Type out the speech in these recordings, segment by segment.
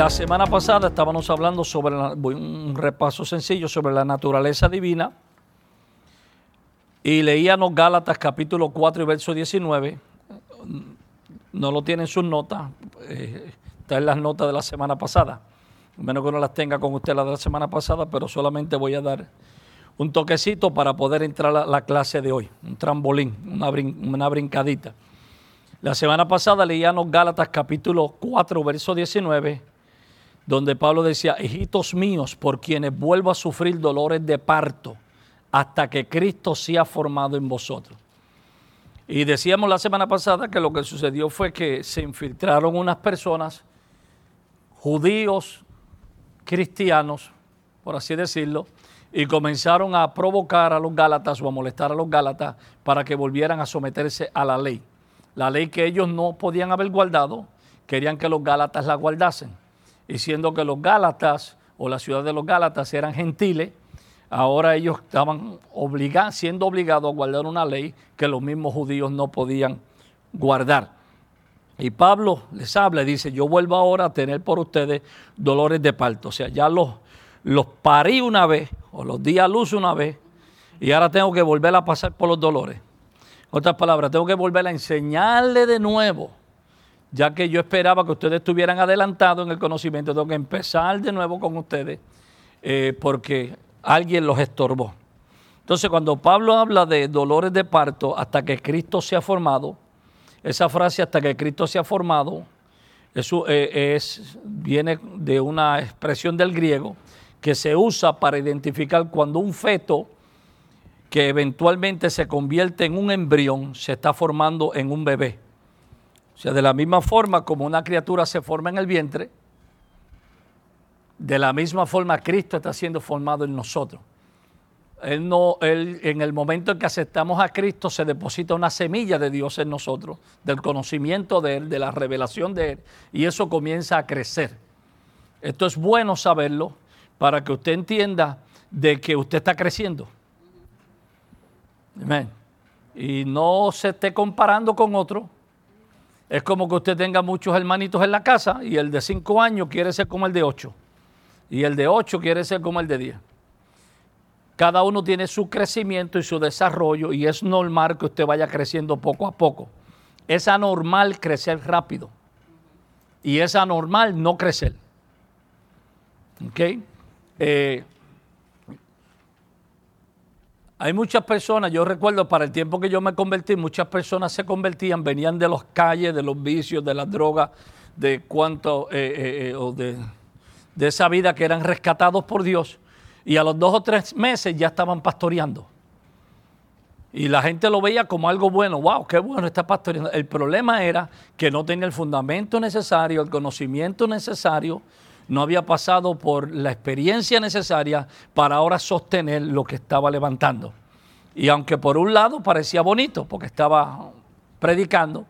La semana pasada estábamos hablando sobre un repaso sencillo sobre la naturaleza divina y leíamos Gálatas capítulo 4 y verso 19. No lo tienen sus notas, eh, está en las notas de la semana pasada. Menos que no las tenga con usted la de la semana pasada, pero solamente voy a dar un toquecito para poder entrar a la clase de hoy, un trambolín, una, una brincadita. La semana pasada leíamos Gálatas capítulo 4, verso 19 donde Pablo decía, hijitos míos, por quienes vuelvo a sufrir dolores de parto hasta que Cristo sea formado en vosotros. Y decíamos la semana pasada que lo que sucedió fue que se infiltraron unas personas, judíos, cristianos, por así decirlo, y comenzaron a provocar a los Gálatas o a molestar a los Gálatas para que volvieran a someterse a la ley. La ley que ellos no podían haber guardado, querían que los Gálatas la guardasen y siendo que los Gálatas o la ciudad de los Gálatas eran gentiles, ahora ellos estaban siendo obligados a guardar una ley que los mismos judíos no podían guardar. Y Pablo les habla y dice, yo vuelvo ahora a tener por ustedes dolores de parto. O sea, ya los, los parí una vez o los di a luz una vez y ahora tengo que volver a pasar por los dolores. En otras palabras, tengo que volver a enseñarle de nuevo ya que yo esperaba que ustedes estuvieran adelantados en el conocimiento, tengo que empezar de nuevo con ustedes eh, porque alguien los estorbó. Entonces, cuando Pablo habla de dolores de parto hasta que Cristo se ha formado, esa frase hasta que Cristo se ha formado, eso eh, es, viene de una expresión del griego que se usa para identificar cuando un feto que eventualmente se convierte en un embrión se está formando en un bebé. Sea, de la misma forma como una criatura se forma en el vientre, de la misma forma Cristo está siendo formado en nosotros. Él no, él, en el momento en que aceptamos a Cristo se deposita una semilla de Dios en nosotros, del conocimiento de Él, de la revelación de Él, y eso comienza a crecer. Esto es bueno saberlo para que usted entienda de que usted está creciendo. Amén. Y no se esté comparando con otro, es como que usted tenga muchos hermanitos en la casa y el de 5 años quiere ser como el de 8. Y el de 8 quiere ser como el de 10. Cada uno tiene su crecimiento y su desarrollo y es normal que usted vaya creciendo poco a poco. Es anormal crecer rápido. Y es anormal no crecer. ¿Ok? Eh, hay muchas personas, yo recuerdo para el tiempo que yo me convertí, muchas personas se convertían, venían de las calles, de los vicios, de las drogas, de cuánto, eh, eh, eh, o de, de esa vida que eran rescatados por Dios, y a los dos o tres meses ya estaban pastoreando. Y la gente lo veía como algo bueno, wow, qué bueno está pastoreando. El problema era que no tenía el fundamento necesario, el conocimiento necesario, no había pasado por la experiencia necesaria para ahora sostener lo que estaba levantando. Y aunque por un lado parecía bonito, porque estaba predicando,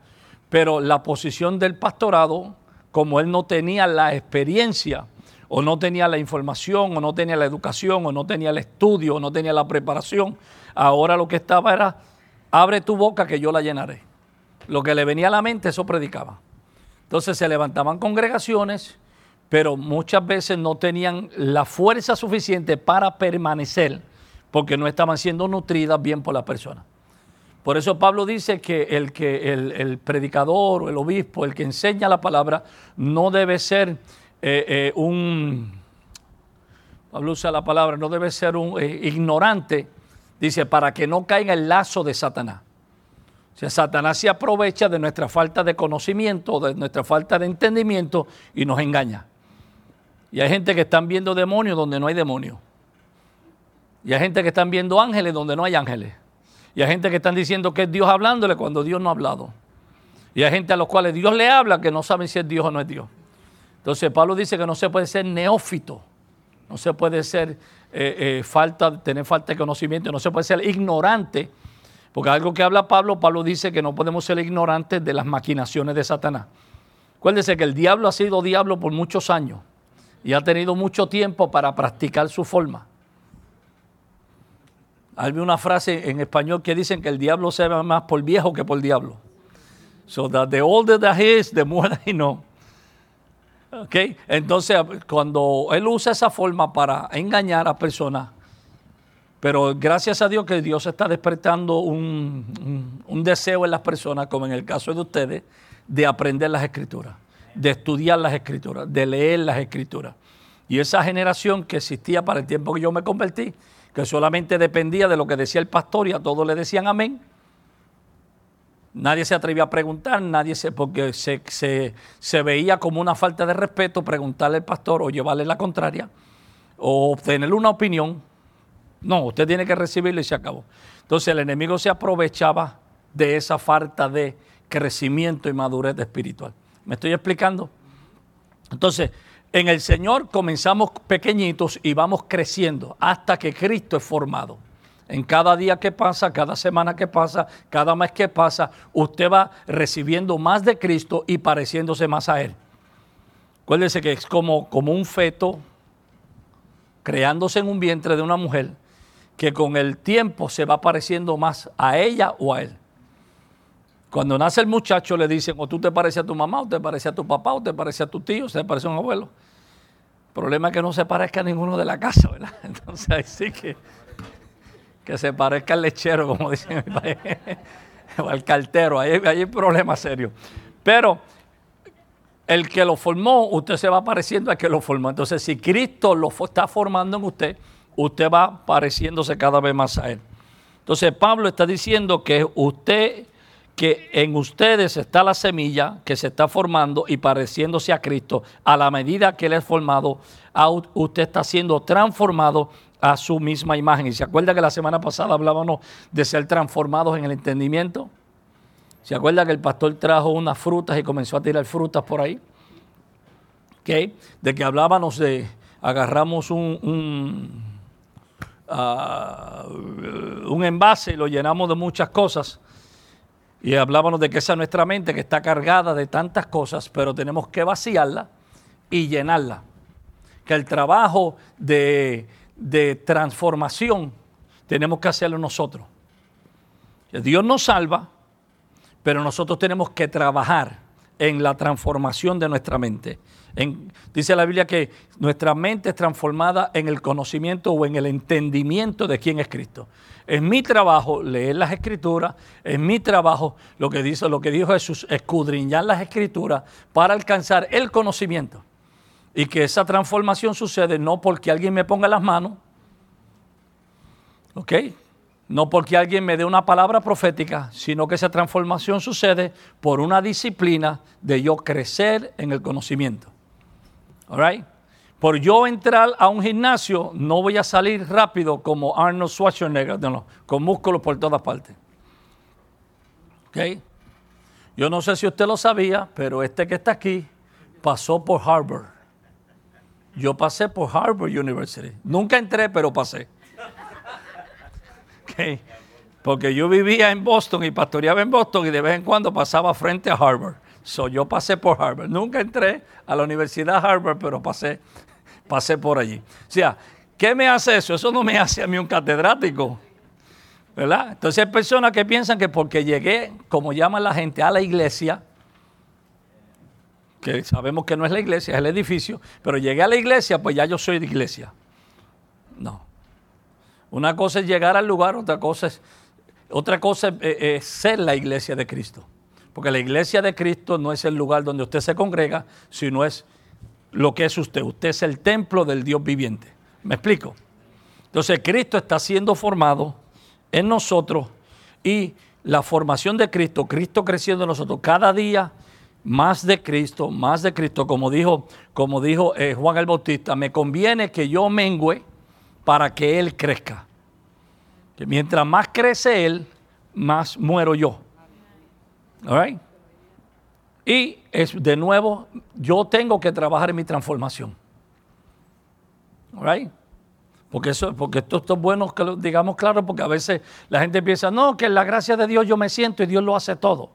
pero la posición del pastorado, como él no tenía la experiencia, o no tenía la información, o no tenía la educación, o no tenía el estudio, o no tenía la preparación, ahora lo que estaba era, abre tu boca que yo la llenaré. Lo que le venía a la mente, eso predicaba. Entonces se levantaban congregaciones, pero muchas veces no tenían la fuerza suficiente para permanecer porque no estaban siendo nutridas bien por la persona. Por eso Pablo dice que el, que el, predicador o el obispo, el que enseña la palabra, no debe ser eh, eh, un, Pablo usa la palabra, no debe ser un eh, ignorante, dice, para que no caiga el lazo de Satanás. O sea, Satanás se aprovecha de nuestra falta de conocimiento, de nuestra falta de entendimiento y nos engaña. Y hay gente que están viendo demonios donde no hay demonios. Y hay gente que están viendo ángeles donde no hay ángeles. Y hay gente que están diciendo que es Dios hablándole cuando Dios no ha hablado. Y hay gente a los cuales Dios le habla que no saben si es Dios o no es Dios. Entonces Pablo dice que no se puede ser neófito, no se puede ser eh, eh, falta, tener falta de conocimiento, no se puede ser ignorante, porque algo que habla Pablo, Pablo dice que no podemos ser ignorantes de las maquinaciones de Satanás. Acuérdense que el diablo ha sido diablo por muchos años y ha tenido mucho tiempo para practicar su forma. Hay una frase en español que dicen que el diablo se ve más por viejo que por diablo. So that the older that he is, the more I know. ¿Ok? Entonces, cuando él usa esa forma para engañar a personas, pero gracias a Dios que Dios está despertando un, deseo en las personas, como en el caso de ustedes, de aprender las escrituras, de estudiar las escrituras, de leer las escrituras. Y esa generación que existía para el tiempo que yo me convertí, que solamente dependía de lo que decía el pastor y a todos le decían amén, Nadie se atrevía a preguntar, nadie se, porque se, se, veía como una falta de respeto preguntarle al pastor o llevarle la contraria o obtenerle una opinión. No, usted tiene que recibirlo y se acabó. Entonces el enemigo se aprovechaba de esa falta de crecimiento y madurez espiritual. ¿Me estoy explicando? Entonces, en el Señor comenzamos pequeñitos y vamos creciendo hasta que Cristo es formado. En cada día que pasa, cada semana que pasa, cada mes que pasa, usted va recibiendo más de Cristo y pareciéndose más a Él. Acuérdese que es como, como un feto creándose en un vientre de una mujer que con el tiempo se va pareciendo más a ella o a él. Cuando nace el muchacho le dicen, o tú te pareces a tu mamá, o te pareces a tu papá, o te pareces a tu tío, o te parece a un abuelo. El problema es que no se parezca a ninguno de la casa, ¿verdad? Entonces ahí sí que que se parezca al lechero, como dicen en mi país, o al cartero, ahí, hay problemas serios. Pero el que lo formó, usted se va pareciendo al que lo formó. Entonces, si Cristo lo está formando en usted, usted va pareciéndose cada vez más a Él. Entonces, Pablo está diciendo que usted, que en ustedes está la semilla que se está formando y pareciéndose a Cristo, a la medida que Él es formado, usted está siendo transformado a su misma imagen. ¿Y se acuerda que la semana pasada hablábamos de ser transformados en el entendimiento? ¿Se acuerda que el pastor trajo unas frutas y comenzó a tirar frutas por ahí? ¿Okay? De que hablábamos de, agarramos un, un, ah, un envase y lo llenamos de muchas cosas. Y hablábamos de que esa es nuestra mente que está cargada de tantas cosas, pero tenemos que vaciarla y llenarla. Que el trabajo de, de transformación tenemos que hacerlo nosotros. Dios nos salva, pero nosotros tenemos que trabajar en la transformación de nuestra mente. Dice la Biblia que nuestra mente es transformada en el conocimiento o en el entendimiento de quién es Cristo. Es mi trabajo leer las escrituras, es mi trabajo lo que dice, lo que dijo Jesús, escudriñar las escrituras para alcanzar el conocimiento. Y que esa transformación sucede no porque alguien me ponga las manos, ¿ok? No porque alguien me dé una palabra profética, sino que esa transformación sucede por una disciplina de yo crecer en el conocimiento. All Por yo entrar a un gimnasio, no voy a salir rápido como Arnold Schwarzenegger, con músculos por todas partes. ¿Ok? Yo no sé si usted lo sabía, pero este que está aquí pasó por Harvard. Yo pasé por Harvard University. Nunca entré, pero pasé. Porque yo vivía en Boston y pastoreaba en Boston y de vez en cuando pasaba frente a Harvard. So, yo pasé por Harvard. Nunca entré a la Universidad Harvard, pero pasé, pasé por allí. O sea, ¿qué me hace eso? Eso no me hace a mí un catedrático. ¿Verdad? Entonces hay personas que piensan que porque llegué, como llaman la gente, a la iglesia, que sabemos que no es la iglesia, es el edificio, pero llegué a la iglesia, pues ya yo soy de iglesia. No. Una cosa es llegar al lugar, otra cosa es, otra cosa es, ser la iglesia de Cristo. Porque la iglesia de Cristo no es el lugar donde usted se congrega, sino es lo que es usted. Usted es el templo del Dios viviente. ¿Me explico? Entonces Cristo está siendo formado en nosotros y la formación de Cristo, Cristo creciendo en nosotros cada día más de Cristo, más de Cristo, como dijo, como dijo eh, Juan el Bautista, me conviene que yo mengüe para que Él crezca. Que mientras más crece Él, más muero yo. All Y es de nuevo, yo tengo que trabajar en mi transformación. All Porque, eso, porque esto, esto, es bueno que digamos claro, porque a veces la gente piensa, no, que en la gracia de Dios yo me siento y Dios lo hace todo.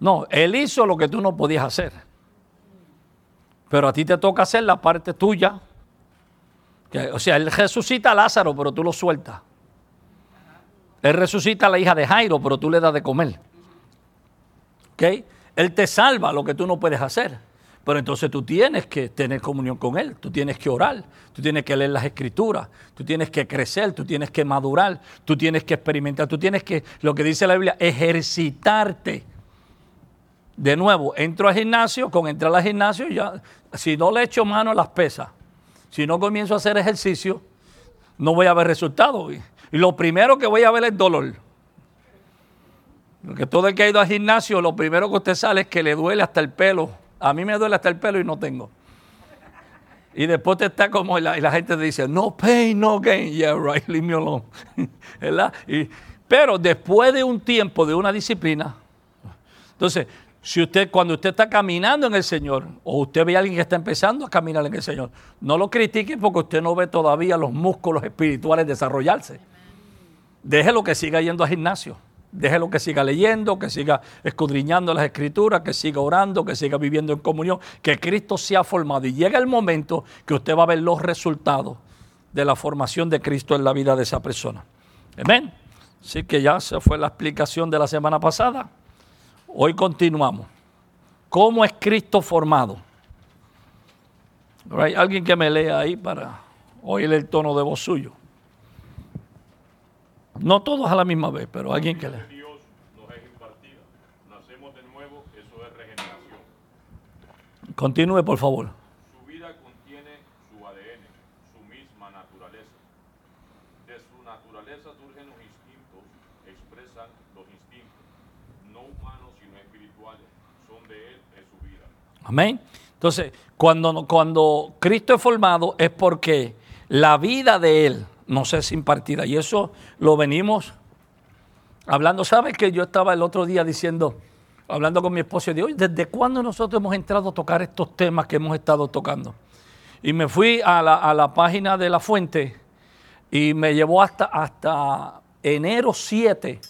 No, Él hizo lo que tú no podías hacer. Pero a ti te toca hacer la parte tuya. o sea, Él resucita a Lázaro, pero tú lo sueltas. Él resucita a la hija de Jairo, pero tú le das de comer. ¿Ok? Él te salva lo que tú no puedes hacer. Pero entonces tú tienes que tener comunión con Él, tú tienes que orar, tú tienes que leer las escrituras, tú tienes que crecer, tú tienes que madurar, tú tienes que experimentar, tú tienes que, lo que dice la Biblia, ejercitarte. De nuevo, entro al gimnasio, con entrar al gimnasio, ya, si no le echo mano a las pesas, si no comienzo a hacer ejercicio, no voy a ver resultados. Y lo primero que voy a ver es dolor. Porque todo el que ha ido al gimnasio, lo primero que usted sale es que le duele hasta el pelo. A mí me duele hasta el pelo y no tengo. Y después te está como, y la, gente te dice, no pain, no gain. Yeah, right, leave me alone. ¿Verdad? pero después de un tiempo, de una disciplina, entonces, si usted, cuando usted está caminando en el Señor, o usted ve a alguien que está empezando a caminar en el Señor, no lo critique porque usted no ve todavía los músculos espirituales desarrollarse. Déjelo que siga yendo al gimnasio. Déjelo que siga leyendo, que siga escudriñando las escrituras, que siga orando, que siga viviendo en comunión, que Cristo se ha formado. Y llega el momento que usted va a ver los resultados de la formación de Cristo en la vida de esa persona. Amén. Así que ya se fue la explicación de la semana pasada. Hoy continuamos. ¿Cómo es Cristo formado? ¿Hay alguien que me lea ahí para oír el tono de voz suyo? No todos a la misma vez, pero alguien que le. Dios nos es impartida. Nacemos de nuevo, eso es regeneración. Continúe, por favor. Su vida contiene su ADN, su misma naturaleza. De su naturaleza surgen los instintos, expresan los instintos, no humanos sino espirituales. Son de Él, es su vida. Amén. Entonces, cuando, cuando Cristo es formado es porque la vida de Él no sé si impartida. Y eso lo venimos hablando. ¿Sabes que yo estaba el otro día diciendo, hablando con mi esposo, y digo, ¿desde cuándo nosotros hemos entrado a tocar estos temas que hemos estado tocando? Y me fui a la, página de la fuente y me llevó hasta, hasta enero 7.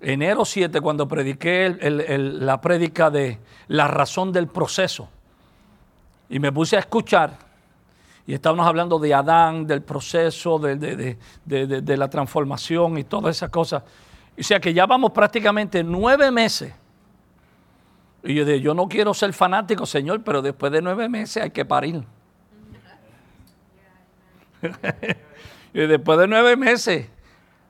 Enero 7, cuando prediqué la prédica de la razón del proceso. Y me puse a escuchar y estábamos hablando de Adán, del proceso, de, la transformación y todas esas cosas. O sea que ya vamos prácticamente nueve meses. Y yo dije, yo no quiero ser fanático, Señor, pero después de nueve meses hay que parir. y después de nueve meses,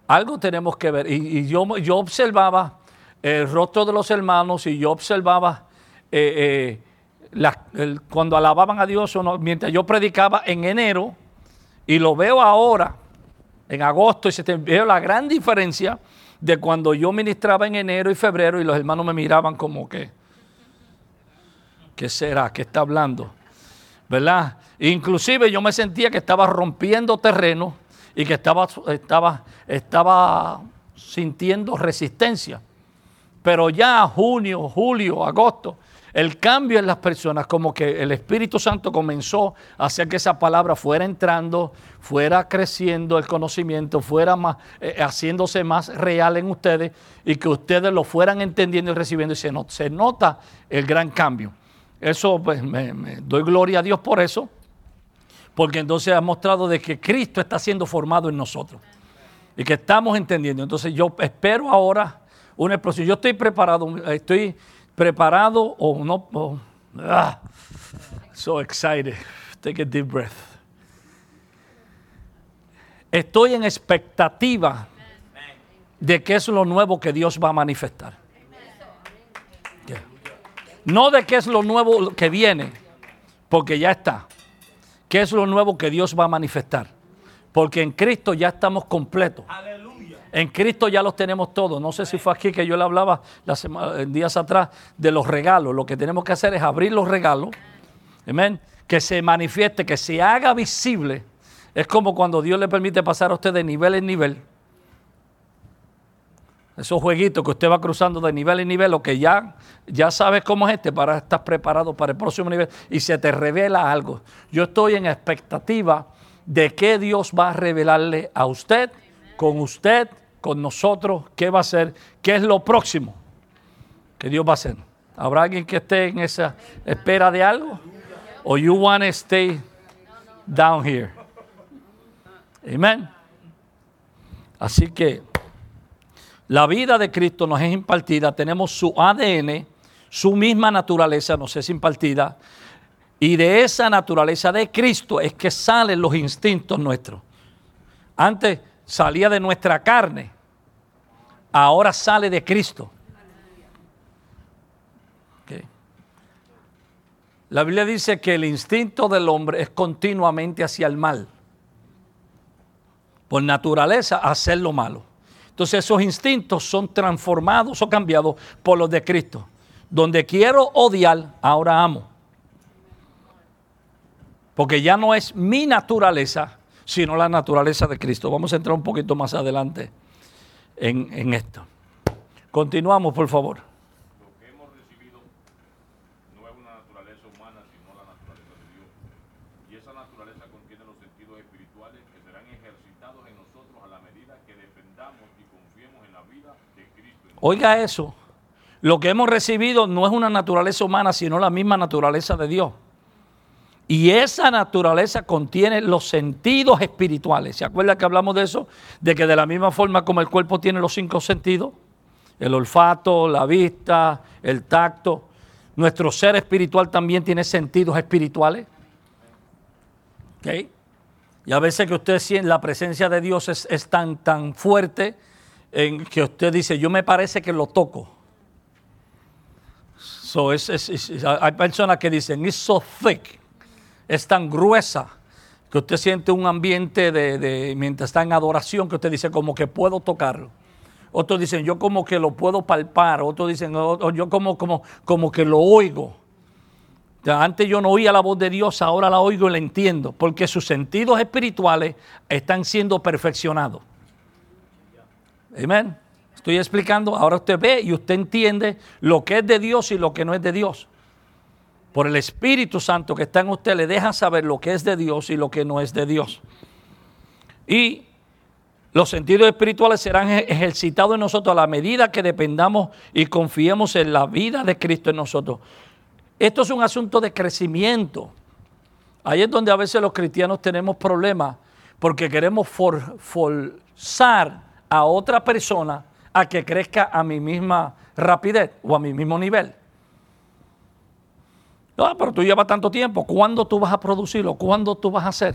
algo tenemos que ver. Y, yo, yo observaba el rostro de los hermanos y yo observaba eh, eh, cuando alababan a Dios, mientras yo predicaba en enero, y lo veo ahora, en agosto, y se veo la gran diferencia de cuando yo ministraba en enero y febrero y los hermanos me miraban como que, ¿qué será? ¿Qué está hablando? ¿Verdad? Inclusive yo me sentía que estaba rompiendo terreno y que estaba, estaba, estaba sintiendo resistencia. Pero ya junio, julio, agosto, el cambio en las personas, como que el Espíritu Santo comenzó a hacer que esa palabra fuera entrando, fuera creciendo el conocimiento, fuera más, eh, haciéndose más real en ustedes y que ustedes lo fueran entendiendo y recibiendo y se, nota el gran cambio. Eso, pues, me, doy gloria a Dios por eso, porque entonces ha mostrado de que Cristo está siendo formado en nosotros y que estamos entendiendo. Entonces yo espero ahora una explosión. Yo estoy preparado, estoy preparado o no. ah, so excited. Take a deep breath. Estoy en expectativa de qué es lo nuevo que Dios va a manifestar. No de qué es lo nuevo que viene, porque ya está. ¿Qué es lo nuevo que Dios va a manifestar? Porque en Cristo ya estamos completos. En Cristo ya los tenemos todos. No sé si fue aquí que yo le hablaba las días atrás de los regalos. Lo que tenemos que hacer es abrir los regalos. Amén. Que se manifieste, que se haga visible. Es como cuando Dios le permite pasar a usted de nivel en nivel. Esos jueguitos que usted va cruzando de nivel en nivel, lo que ya, ya sabes cómo es este, para estar preparado para el próximo nivel y se te revela algo. Yo estoy en expectativa de que Dios va a revelarle a usted, con usted con nosotros, qué va a hacer, qué es lo próximo que Dios va a hacer. ¿Habrá alguien que esté en esa espera de algo? ¿O you want to stay down here? Amén. Así que la vida de Cristo nos es impartida, tenemos su ADN, su misma naturaleza nos es impartida y de esa naturaleza de Cristo es que salen los instintos nuestros. Antes salía de nuestra carne, ahora sale de Cristo. La Biblia dice que el instinto del hombre es continuamente hacia el mal. Por naturaleza, hacer lo malo. Entonces esos instintos son transformados o cambiados por los de Cristo. Donde quiero odiar, ahora amo. Porque ya no es mi naturaleza, sino la naturaleza de Cristo. Vamos a entrar un poquito más adelante en, en esto. Continuamos, por favor. Lo que hemos recibido no es una naturaleza humana, sino la naturaleza de Dios. Y esa naturaleza contiene los sentidos espirituales que serán ejercitados en nosotros a la medida que dependamos y confiemos en la vida de Cristo. Oiga eso. Lo que hemos recibido no es una naturaleza humana, sino la misma naturaleza de Dios. Y esa naturaleza contiene los sentidos espirituales. ¿Se acuerda que hablamos de eso? De que de la misma forma como el cuerpo tiene los cinco sentidos, el olfato, la vista, el tacto, nuestro ser espiritual también tiene sentidos espirituales. ¿Ok? Y a veces que usted siente la presencia de Dios es, es tan, tan fuerte que usted dice, yo me parece que lo toco. So, es- hay personas que dicen, it's so thick, es tan gruesa, que usted siente un ambiente de, de- mientras está en adoración, que usted dice, como que puedo tocarlo. Otros dicen, yo como que lo puedo palpar. Otros dicen, "Oh, oh, yo como, como, como que lo oigo. Antes yo no oía la voz de Dios, ahora la oigo y la entiendo, porque sus sentidos espirituales están siendo perfeccionados. Amén. Estoy explicando, ahora usted ve y usted entiende lo que es de Dios y lo que no es de Dios. Por el Espíritu Santo que está en usted le deja saber lo que es de Dios y lo que no es de Dios. Y los sentidos espirituales serán ej- ejercitados en nosotros a la medida que dependamos y confiemos en la vida de Cristo en nosotros. Esto es un asunto de crecimiento. Ahí es donde a veces los cristianos tenemos problemas porque queremos for- forzar a otra persona a que crezca a mi misma rapidez o a mi mismo nivel. No, pero tú llevas tanto tiempo. ¿Cuándo tú vas a producirlo? ¿Cuándo tú vas a hacer?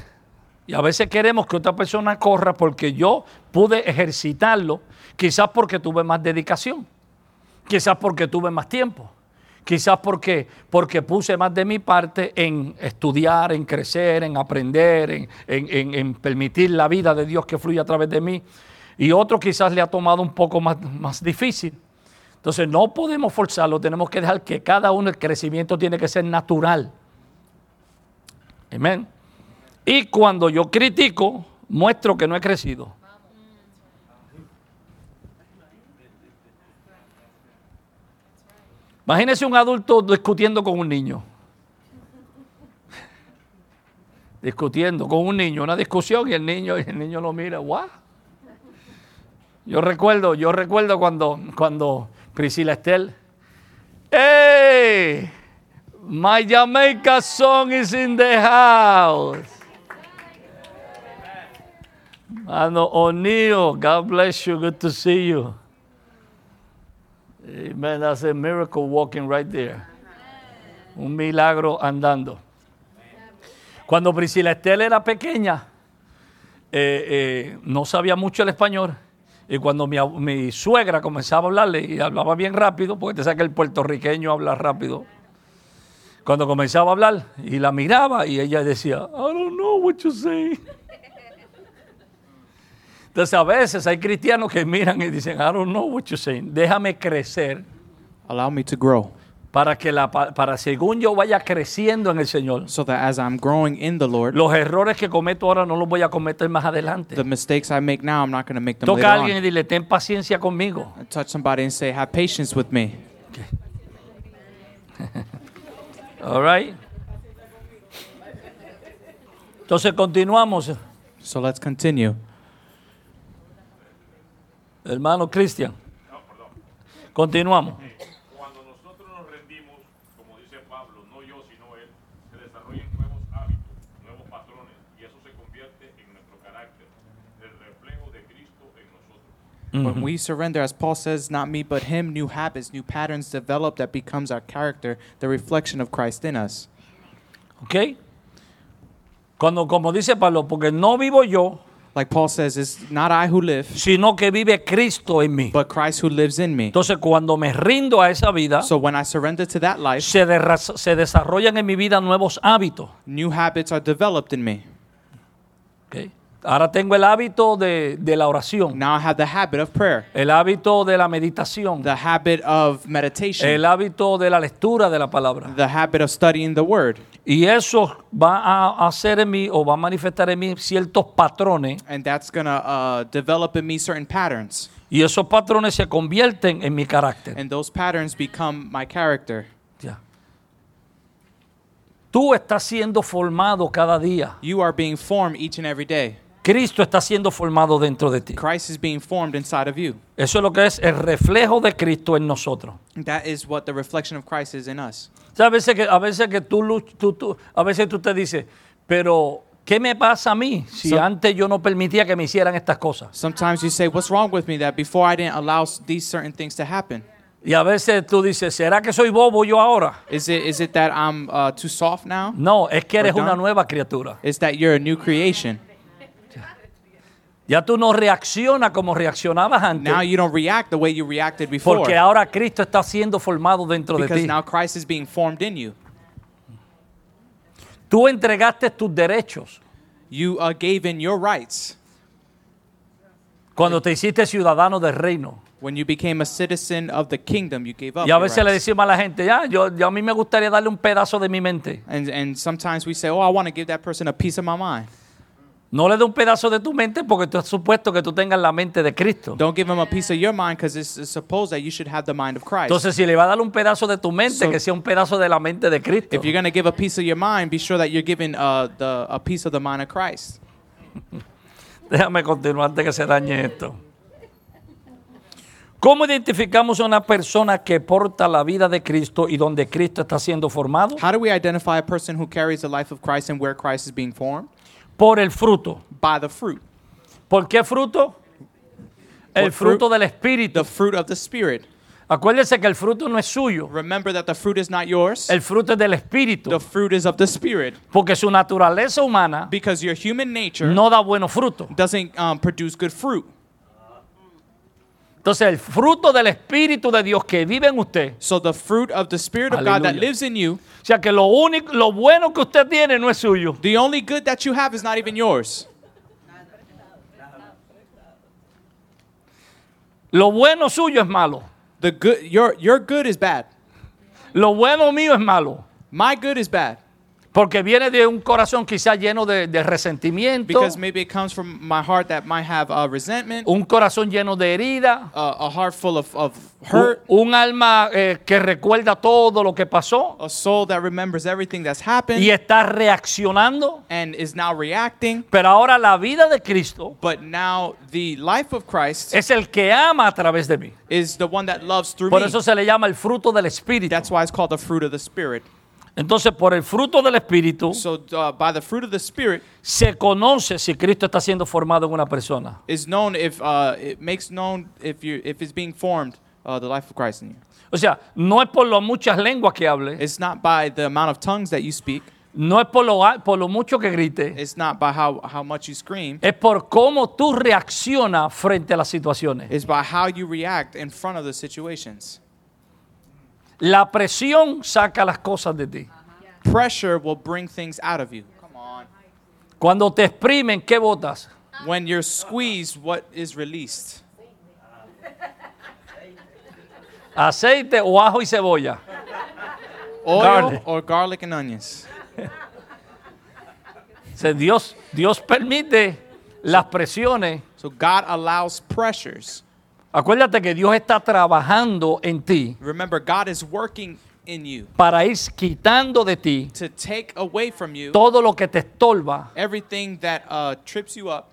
Y a veces queremos que otra persona corra porque yo pude ejercitarlo, quizás porque tuve más dedicación, quizás porque tuve más tiempo, quizás porque, porque puse más de mi parte en estudiar, en crecer, en aprender, en, en- en- permitir la vida de Dios que fluya a través de mí. Y otro quizás le ha tomado un poco más, más difícil. Entonces no podemos forzarlo, tenemos que dejar que cada uno el crecimiento tiene que ser natural. Amén. Y cuando yo critico, muestro que no he crecido. Imagínese un adulto discutiendo con un niño. Discutiendo con un niño, una discusión y el niño, y el niño lo mira, ¿what? Yo recuerdo, yo recuerdo cuando, cuando Priscila Estel, ¡Hey! My Jamaica song is in the house. Mano O'Neill, God bless you, good to see you. Amen, that's a miracle walking right there. Un milagro andando. Cuando Priscila Estel era pequeña, eh, eh, no sabía mucho el español. Y cuando mi, suegra comenzaba a hablarle, y hablaba bien rápido, porque te sabes que el puertorriqueño habla rápido. Cuando comenzaba a hablar, y la miraba, y ella decía, I don't know what you say. Entonces a veces hay cristianos que miran y dicen, I don't know what you're saying. Déjame crecer Allow me to grow para que la, pa- para según yo vaya creciendo en el Señor, so that as I'm growing in the Lord, los errores que cometo ahora no los voy a cometer más adelante. the mistakes I make now, I'm not going to make them later Toca a alguien y on. dile, ten paciencia conmigo. I touch somebody and say, have patience with me. All right. Entonces continuamos, So let's continue. hermano Cristian. Continuamos. Nosotros. When mm-hmm. we surrender, as Paul says, not me but him, new habits, new patterns develop that becomes our character, the reflection of Christ in us. Okay. Cuando, como dice Pablo, porque no vivo yo, Like Paul says, it's not I who live, sino que vive Cristo en mí. but Christ who lives in me. Entonces, cuando me rindo a esa vida, So when I surrender to that life, se, derra- se desarrollan en mi vida nuevos hábitos. new habits are developed in me. ¿ok? Ahora tengo el hábito de, de la oración, Now I have the habit of prayer, el hábito de la meditación, the habit of meditation, el hábito de la lectura de la palabra. the habit of studying the word. Y eso va a hacer en mí o va a manifestar en mí ciertos patrones And that's going to uh, develop in me certain patterns. y esos patrones se convierten en mi carácter. And those patterns become my character. Ya. Tú estás siendo formado cada día. You are being formed each and every day. Cristo está siendo formado dentro de ti. Christ is being formed inside of you. Eso es lo que es el reflejo de Cristo en nosotros. That is what the reflection of Christ is in us. O sea, a veces que, a veces que tú, tú- tú- a veces tú te dices, pero ¿qué me pasa a mí si So- antes yo no permitía que me hicieran estas cosas? Sometimes you say, What's wrong with me that before I didn't allow these certain things to happen? Y a veces tú dices, ¿será que soy bobo yo ahora? Is it, is it that I'm uh, too soft now? No, es que eres una nueva criatura. Is that you're a new creation? Ya tú no reaccionas como reaccionabas antes, Now you don't react the way you reacted before. porque ahora Cristo está siendo formado dentro de Because ti. now Christ is being formed in you. Tú entregaste tus derechos You uh, gave in your rights. cuando te hiciste ciudadano del reino. When you became a citizen of the kingdom, you gave up. Y a veces le decimos a la gente, ya, yo, yo a mí me gustaría darle un pedazo de mi mente. And, and sometimes we say, oh, I want to give that person a piece of my mind. No le dé un pedazo de tu mente porque tú has supuesto que tú tengas la mente de Cristo. Don't give him a piece of your mind because it's, supposed that you should have the mind of Christ. Entonces, si le va a dar un pedazo de tu mente, So- que sea un pedazo de la mente de Cristo. if you're going to give a piece of your mind, be sure that you're giving uh, the, a piece of the mind of Christ. Déjame continuar antes que se dañe esto. ¿Cómo identificamos a una persona que porta la vida de Cristo y donde Cristo está siendo formado? How do we identify a person who carries the life of Christ and where Christ is being formed? Por el fruto. By the fruit. ¿Por qué fruto? El fruto del Espíritu. The fruit of the Spirit. Acuérdese que el fruto no es suyo. Remember that the fruit is not yours. El fruto es del Espíritu. The fruit is of the Spirit. Porque su naturaleza humana Because your human nature no da buenos frutos. doesn't um, produce good fruit. Entonces, el fruto del Espíritu de Dios que vive en usted. So the fruit of the Spirit of God that Aleluya. lives in you, O sea, que lo único, lo bueno que usted tiene no es suyo. the only good that you have is not even yours. Lo bueno suyo es malo. The good your your good is bad. Lo bueno mío es malo. My good is bad. Porque viene de un corazón quizás lleno de, de resentimiento, Because maybe it comes from my heart that might have resentment, un corazón lleno de herida, uh, a heart full of, hurt, un alma eh, que recuerda todo lo que pasó a soul that remembers everything that's happened y está reaccionando. and is now reacting. Pero ahora la vida de Cristo But now the life of Christ es el que ama a través de mí. is the one that loves through Por me. eso se le llama el fruto del Espíritu. That's why it's called the fruit of the Spirit. Entonces, por el fruto del Espíritu So uh, by the fruit of the Spirit se conoce si Cristo está siendo formado en una persona. is known if uh, it makes known if you if it's being formed uh, the life of Christ in you. O sea, no es por las muchas lenguas que hable, It's not by the amount of tongues that you speak. no es por lo, por lo mucho que grite, It's not by how, how much you scream. es por cómo tú reaccionas frente a las situaciones. It's by how you react in front of the situations. La presión saca las cosas de ti. Pressure will bring things out of you. Cuando te exprimen, ¿qué botas? When you're squeezed, what is released? Aceite o ajo y cebolla. Oil Garlic. or garlic and onions. Dios, Dios permite las presiones. So God allows pressures. Acuérdate que Dios está trabajando en ti Remember, God is working in you para ir quitando de ti to take away from you todo lo que te estorba. everything that uh, trips you up.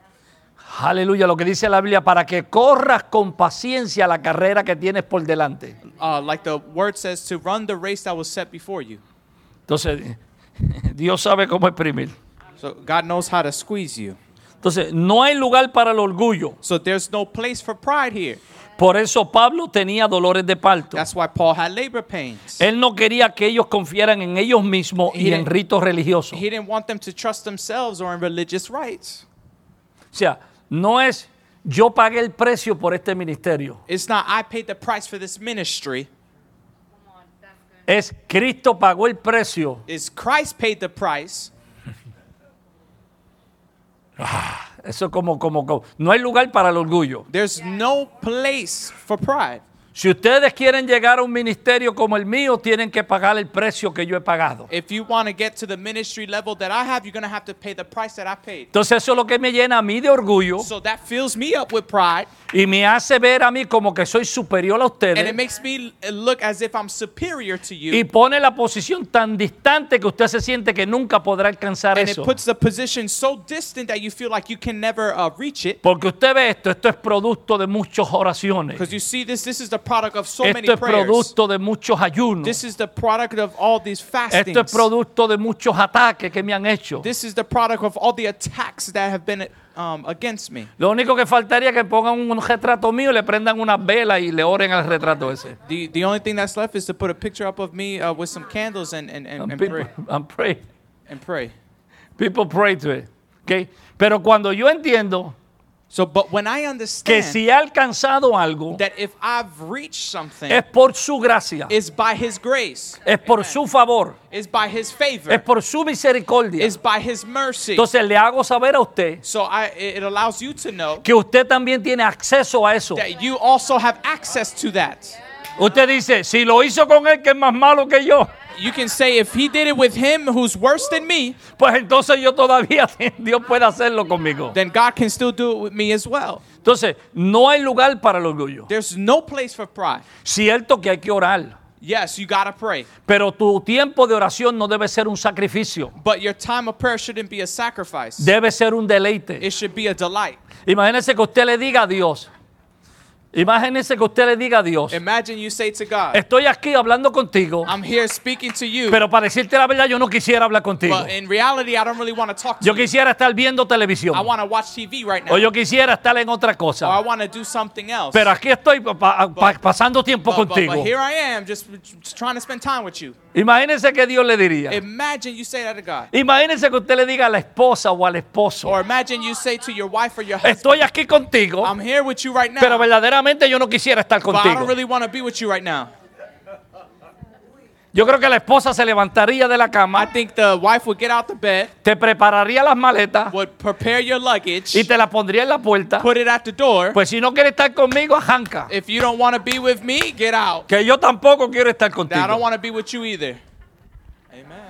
Aleluya, lo que dice la Biblia, para que corras con paciencia la carrera que tienes por delante. Uh, like the word says, to run the race that was set before you. Entonces, Dios sabe cómo exprimir. So God knows how to squeeze you. Entonces, no hay lugar para el orgullo. So there's no place for pride here. Por eso Pablo tenía dolores de parto. That's why Paul had labor pains. Él no quería que ellos confiaran en ellos mismos y en He- ritos religiosos. He didn't want them to trust themselves or in religious rites. O sea, no es yo pagué el precio por este ministerio. It's not, I paid the price for this ministry. Es Cristo pagó el precio. It's Christ paid the price. Eso como, como, como. No hay lugar para el orgullo. There's no place for pride. Si ustedes quieren llegar a un ministerio como el mío, tienen que pagar el precio que yo he pagado. If you want to get to the ministry level that I have, you're going to have to pay the price that I paid. Entonces eso es lo que me llena a mí de orgullo So that fills me up with pride, y me hace ver a mí como que soy superior a and it ustedes makes me look as if I'm superior to y you. pone la posición tan distante que usted se siente que nunca podrá alcanzar And it eso. puts the position so distant that you feel like you can never uh, reach it. Porque usted ve esto, esto es producto de muchas oraciones. Because you see this, this is the Esto es producto de muchos ayunos. This is the product of all these Esto es fastings. producto de muchos ataques que me han hecho. This is the product of all the attacks that have been um, against me. Lo único que faltaría es que pongan un retrato mío, le prendan una vela y le oren al retrato ese. The, the only thing that's left is to put a picture up of me uh, with some candles and, and, and, And and people, pray. and pray. And pray. People pray to it. Okay? Pero cuando yo entiendo So, but when I que understand si he alcanzado algo, that if I've reached something, es por su gracia, it's by His grace, es por su favor, it's by His es favor, por su misericordia. it's by His mercy. Entonces le hago saber a usted So I, it it allows you to know que usted también tiene acceso a eso. that you also have access to that. Usted dice, si lo hizo con él que es más malo que yo, You can say, if He did it with him who's worse than me, pues entonces yo todavía, Dios puede hacerlo conmigo. then God can still do it with me as well. Entonces, no hay lugar para el orgullo. There's no place for pride. Cierto que hay que orar, Yes, you gotta pray, pero tu tiempo de oración no debe ser un sacrificio, but your time of prayer shouldn't be a sacrifice. debe ser un deleite. It should be a delight. Imagínese que usted le diga a Dios, imagínese que usted le diga a Dios, Imagine you say to God, estoy aquí hablando contigo, I'm here speaking to you, pero para decirte la verdad yo no quisiera hablar contigo. but in reality, I don't really want to talk to Yo you. quisiera estar viendo televisión, I want to watch TV right now, o yo quisiera estar en otra or I cosa, want to do something else. pero aquí estoy pa- pa- pa- pasando tiempo but, but, contigo. but here I am, just, just trying to spend time with you. Imagínese que Dios le diría. Imagine you say that to God. Imagínese que usted le diga a la esposa o al esposo, Or imagine you say to your wife or your husband, estoy aquí contigo, I'm here with you right now, pero verdaderamente yo no quisiera estar but I contigo. really want to be with you right now. Yo creo que la esposa se levantaría de la I cama, think the wife would get out the bed, te prepararía las maletas would prepare your luggage, y te la pondría en la puerta. put it at the door. Pues si no quiere estar conmigo, arranca. If you don't want to be with me, get out. Que yo tampoco quiero estar I don't contigo. want to be with you either. Amen.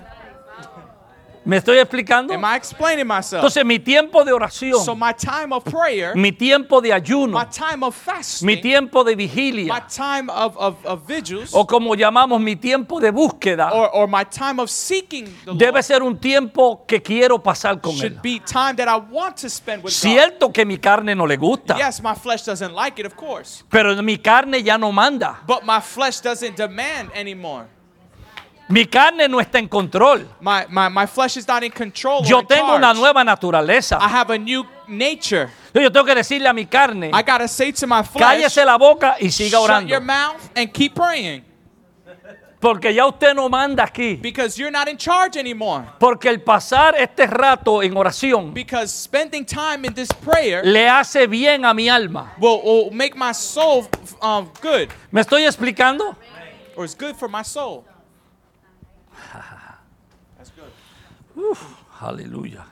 ¿Me estoy explicando? Am I explaining myself? Entonces mi tiempo de oración, So my time of prayer, mi tiempo de ayuno, my time of mi fasting, tiempo de my vigilia, time of, of, of vigils, o como llamamos mi tiempo de búsqueda, or, or my time of seeking the debe Lord, ser un tiempo que quiero pasar con Él. be time that I want to spend with God. Cierto que mi carne no le gusta, Yes, my flesh doesn't like it, of course. pero mi carne ya no manda. But my flesh doesn't demand anymore. Mi carne no está en control. My, my, my flesh is not in control. Yo tengo una nueva naturaleza. I have a new nature. Yo tengo que decirle a mi carne, I gotta say to my flesh, cállese la boca y siga shut your orando. mouth and keep praying. Porque ya usted no manda aquí. Because you're not in charge anymore. Porque el pasar este rato en oración Because spending time in this prayer le hace bien a mi alma. will, will make my soul um, good, ¿Me estoy explicando? or it's good for my soul. That's good. Aleluya.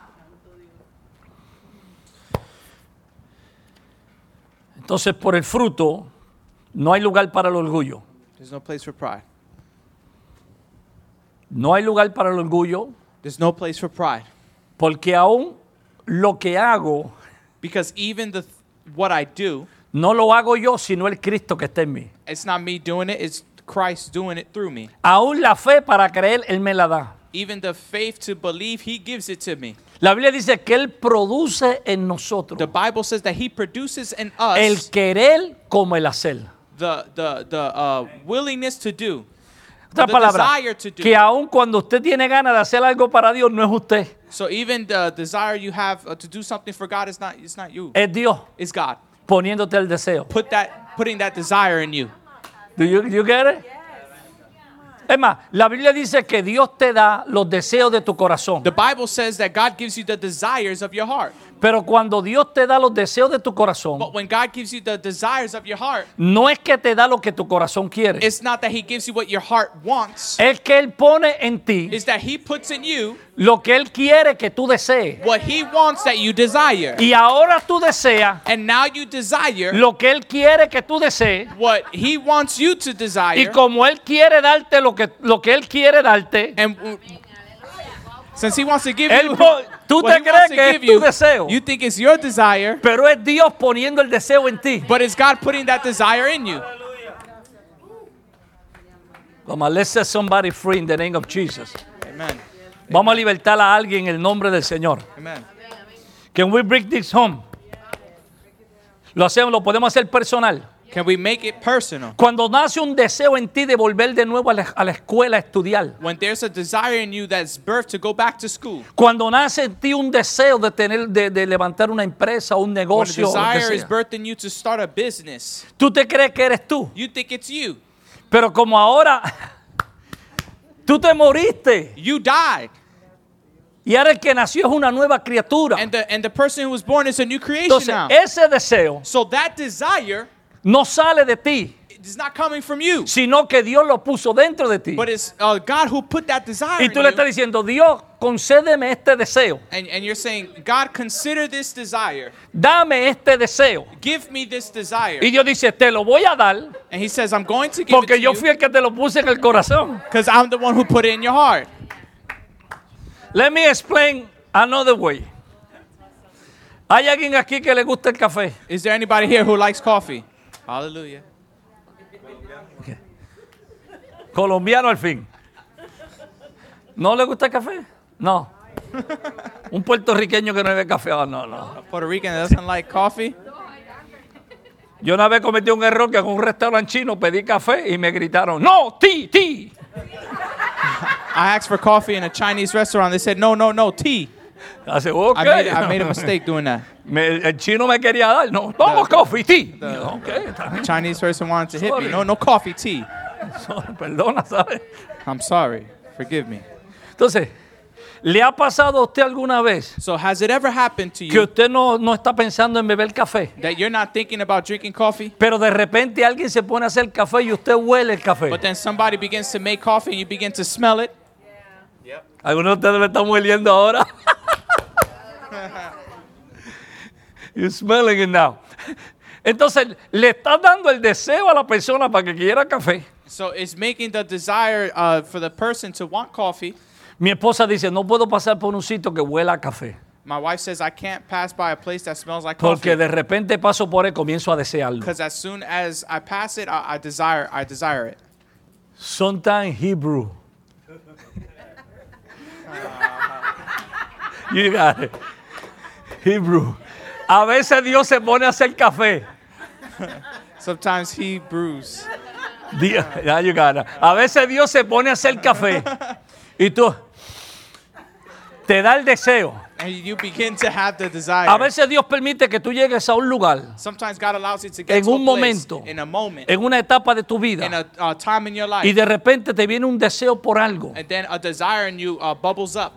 Entonces, por el fruto, no hay lugar para el orgullo. There's no place for pride. No hay lugar para el orgullo, There's no place for pride. porque aún lo que hago, Because even the what I do, no lo hago yo, sino el Cristo que está en mí. it's not me doing it, it's Christ doing it through me. Aún la fe para creer, Él me la da. Even the faith to believe, He gives it to me. La Biblia dice que Él produce en nosotros The Bible says that He produces in el us querer como el hacer. the, the, the uh, willingness to do. Otra the palabra, desire to do. que aun cuando usted tiene ganas de hacer algo para Dios, no es usted, So even the desire you have uh, to do something for God is not it's not you. es Dios It's God. poniéndote el deseo. Put that putting that desire in you. Do you, you get it? Es más, la Biblia dice que Dios te da los deseos de tu corazón. The Bible says that God gives you the desires of your heart. Pero cuando Dios te da los deseos de tu corazón, But when God gives you the desires of your heart, no es que te da lo que tu corazón quiere. it's not that He gives you what your heart wants. Es que Él pone en ti It's that He puts in you lo que Él quiere que tú desees. what He wants that you desire. Y ahora tú deseas And now you desire lo que Él quiere que tú desees. what He wants you to Y desire. como Él quiere darte lo que, lo que Él quiere darte, And since He wants to give Él you tú te crees que es tu you, deseo. you think it's your desire, pero es Dios poniendo el deseo en ti. but it's God putting that desire in you. Como let's set somebody free in the name of Jesus. Amen. Vamos a libertar a alguien en el nombre del Señor. Amen. Can we bring this home? Lo hacemos, lo podemos hacer personal. Can we make it personal? Cuando nace un deseo en ti de volver de nuevo a la, a la escuela a estudiar. When there's a desire in you that's birthed to go back to school. Cuando nace en ti un deseo de tener, de, de levantar una empresa, un When a negocio, lo que desire is birthed in you to start a business, tú te crees que eres tú. you think it's you. Pero como ahora tú te moriste You died. y ahora el que nació es una nueva criatura. And the and the person who was born is a new creation Entonces, now. ese deseo So that desire no sale de ti, is not coming from you, sino que Dios lo puso dentro de ti. but it's uh, God who put that desire Y tú le estás diciendo, Dios, concédeme este deseo. And, and you're saying, God, consider this desire. Dame este deseo. Give me this desire. Y Dios dice, te lo voy a dar And he says, I'm going to give porque it to yo you fui el que te lo puse en el corazón. because I'm the one who put it in your heart. Let me explain another way. ¿Hay alguien aquí que le gusta el café? Is there anybody here who likes coffee? Hallelujah. Colombiano al fin. ¿No le gusta el café? No. Un puertorriqueño que no bebe café. Ah, no, no. Puerto Rican doesn't like coffee. Yo una vez cometí un error que en un restaurante chino pedí café y me gritaron, no, ti, ti. I asked for coffee in a Chinese restaurant. They said, no, no, no, tea. Hace, ok. I made, I made a mistake doing that. Me- el chino me quería dar, no, toma coffee, ti. Y yo, Ok, está bien. Chinese person wanted to hit Sorry. me. No, no coffee, tea. Perdona, ¿sabes? I'm sorry. Forgive me. Entonces, ¿le ha pasado a usted alguna vez So has it ever happened to que you usted no, no está pensando en beber café? that you're not thinking about drinking coffee, Pero de repente alguien se pone a hacer café y usted huele el café. but then somebody begins to make coffee and you begin to smell it? Algunos de ustedes lo están hueliendo ahora. You're smelling it now. Entonces, le estás dando el deseo a la persona para que quiera café. So it's making the desire uh, for the person to want coffee. Mi esposa dice, no puedo pasar por un sitio que huela a café. My wife says I can't pass by a place that smells like Porque coffee de repente paso por él, comienzo a desearlo. because as soon as I pass it, I, I desire I desire it. Sometimes Hebrew. you got it. Hebrew. A veces Dios se pone a hacer café. Sometimes he brews. Dios, ya you it. A veces Dios se pone a hacer café. Y tú te da el deseo. And you begin to have the desire. A veces Dios permite que tú llegues a un lugar, Sometimes God allows you to get En to a un place, momento. in a moment, en una etapa de tu in vida, a, a time in your life, y de repente te viene un deseo por algo. and then a desire in you uh, bubbles up,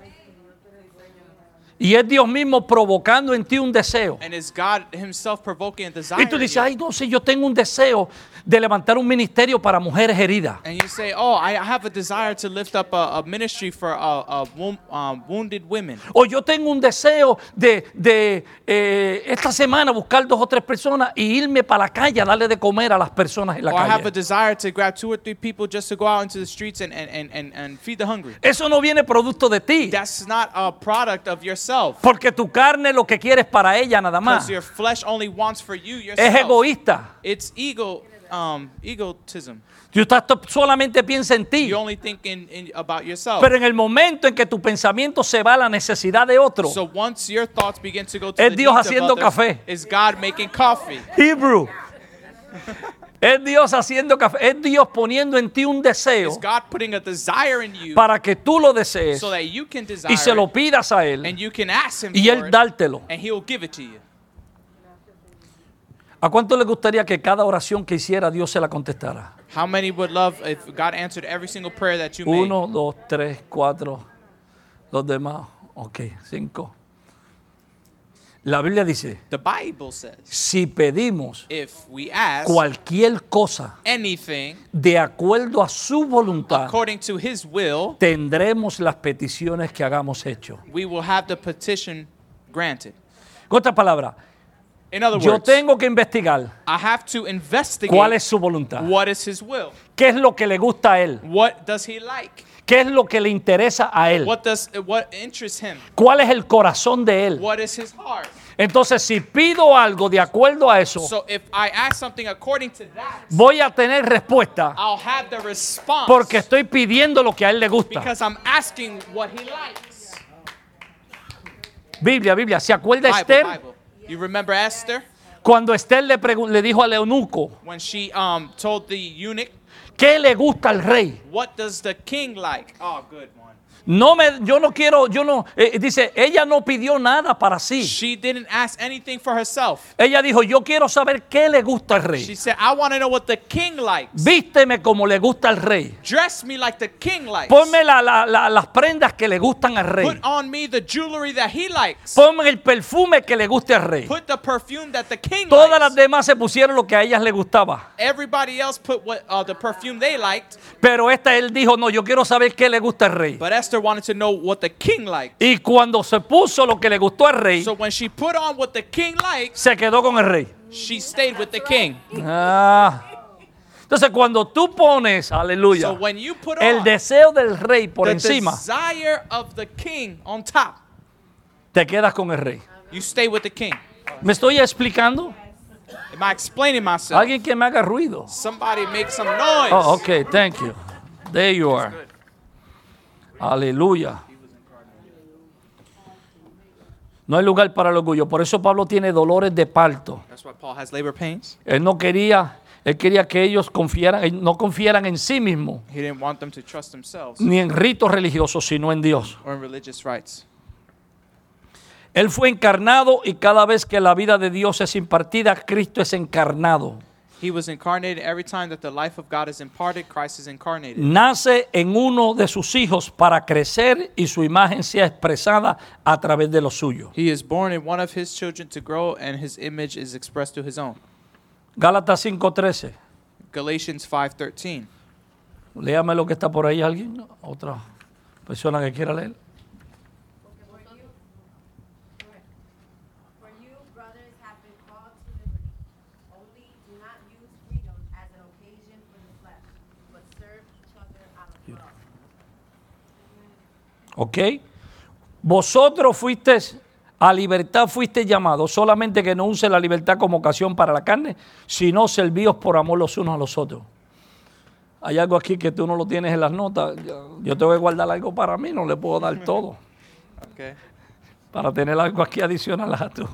Y es Dios mismo provocando en ti un deseo. and it's God Himself provoking a desire. Y tú dices, ay, no sé, yo tengo un deseo de levantar un ministerio para mujeres heridas. And you say, "Oh, I have a desire to lift up a, a ministry for uh, uh, wo- um, wounded women." O yo tengo un deseo de, de, eh, esta semana buscar dos o tres personas y irme para la calle a darle de comer a las personas en la Or I have a calle. desire to grab two or three people just to go out into the streets and, and, and, and, and feed the hungry. Eso no viene producto de ti. That's not a product of yourself. Porque tu carne lo que quiere es para ella nada más. Your flesh only wants for you Es egoísta. It's ego, um, egotism. Tú estás solamente piensa en ti. You only think in, in, about yourself. Pero en el momento en que tu pensamiento se va a la necesidad de otro, So once your thoughts begin to go to Es the Dios haciendo others, café. is God making coffee. Hebrew. Es Dios haciendo café. Es Dios poniendo en ti un deseo It's God putting a desire in you para que tú lo desees so y se lo pidas a Él and you can ask Him y Él it, dártelo. and He will give it to you. ¿A cuánto le gustaría que cada oración que hiciera Dios se la contestara? How many would love if God answered every single prayer that you made? Uno, dos, tres, cuatro. Los demás. Ok, cinco. La Biblia dice, The Bible says si pedimos if we ask cualquier cosa anything de acuerdo a su voluntad, according to His will, tendremos las peticiones que hagamos hecho. we will have the petition granted. Con otras palabras, In other yo words, tengo que investigar I have to investigate cuál es su voluntad, what is His will. qué es lo que le gusta a Él, What does He like? qué es lo que le interesa a Él, What does what interests Him? cuál es el corazón de Él. What is His heart? Entonces, si pido algo de acuerdo a eso, So if I ask something according to that, voy a tener respuesta I'll have the response porque estoy pidiendo lo que a Él le gusta. because I'm asking what He likes. Biblia, Biblia. ¿Se acuerda Bible, Esther? Bible. You remember Esther Cuando Esther le, le dijo al eunuco, when she um told the eunuch, ¿qué le gusta al rey? "What does the king like?" Oh, good. No me, yo no quiero, yo no, eh, dice, ella no pidió nada para sí. She didn't ask anything for herself. Ella dijo, yo quiero saber qué le gusta al She rey. said, "I want to know what the king likes. Vísteme como le gusta al rey. Dress me like the king likes. Ponme la- la- la- las prendas que le gustan al rey. Put on me the jewelry that he likes. Ponme el perfume que le guste al rey. Put the perfume that the king Todas likes. las demás se pusieron lo que a ellas les gustaba. Everybody else put what uh, the perfume they liked, Pero esta él dijo, no, yo quiero saber qué le gusta al rey. but Esther wanted to know what the king liked. Y cuando se puso lo que le gustó al rey, So when she put on what the king likes, se quedó con el rey. she stayed with the king. Ah. Entonces cuando tú pones, aleluya, So when you put el on deseo del rey por the encima, desire of the king on top, te quedas con el rey. you stay with the king. ¿Me estoy explicando? Am I explaining myself? Alguien que me haga ruido. Somebody make some noise. Oh, okay, thank you. There you are. Aleluya. No hay lugar para el orgullo. Por eso Pablo tiene dolores de parto. That's why Paul has labor pains. Él no quería, él quería que ellos confiaran, eh, no confiaran en sí mismos, He didn't want them to trust themselves ni en ritos religiosos, sino en Dios. Él fue encarnado y cada vez que la vida de Dios es impartida, Cristo es encarnado. He was incarnated every time that the life of God is imparted, Christ is incarnated. Nace en uno de sus hijos para crecer y su imagen sea expresada a través de lo suyo. He is born in one of his children to grow, and his image is expressed to his own. Gálatas 5:13. Galatians 5:13. Léame lo que está por ahí alguien, otra persona que quiera leer. For you, brothers, have been called to liberty. Only do not use freedom as an occasion for the flesh, but serve each other out of love. ¿Ok? Vosotros fuisteis, a libertad fuiste llamados, solamente que no use la libertad como ocasión para la carne, sino servíos por amor los unos a los otros. Hay algo aquí que tú no lo tienes en las notas. Yo, tengo que guardar algo para mí, no le puedo dar todo. Okay. Para tener algo aquí adicional a tú.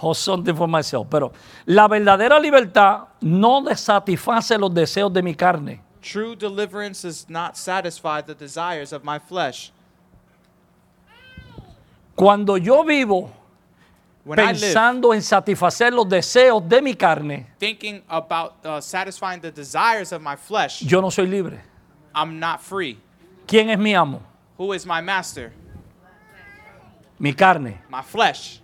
Hold something for myself. Pero la verdadera libertad no satisface los deseos de mi carne. True deliverance does not satisfy the desires of my flesh. Cuando yo vivo When I live pensando en satisfacer los deseos de mi carne, thinking about uh, satisfying the desires of my flesh, yo no soy libre. I'm not free. ¿Quién es mi amo? Who is my master? Mi carne. My flesh.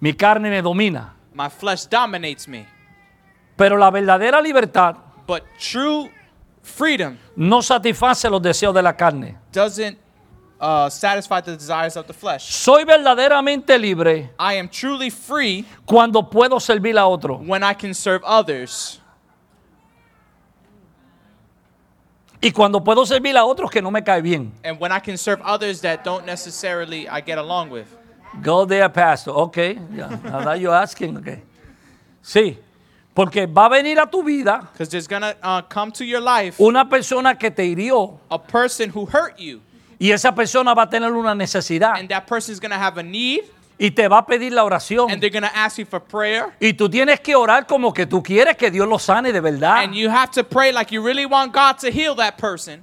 Mi carne me domina. My flesh dominates me. Pero la verdadera libertad But true freedom no satisface los deseos de la carne. doesn't uh, satisfy the desires of the flesh. Soy verdaderamente libre I am truly free cuando puedo servir a otro. when I can serve others. Y cuando puedo servir a otros que no me cae bien. And when I can serve others that don't necessarily I get along with. Go there, pastor. Ok. Yeah. Now that you're asking. Okay. Sí. Porque va a venir a tu vida Because there's going to uh, come to your life una persona que te hirió a person who hurt you. Y esa persona va a tener una necesidad. And that person is going to have a need. y te va a pedir la oración. and they're going to ask you for prayer. Y tú tienes que orar como que tú quieres que Dios lo sane de verdad. And you have to pray like you really want God to heal that person.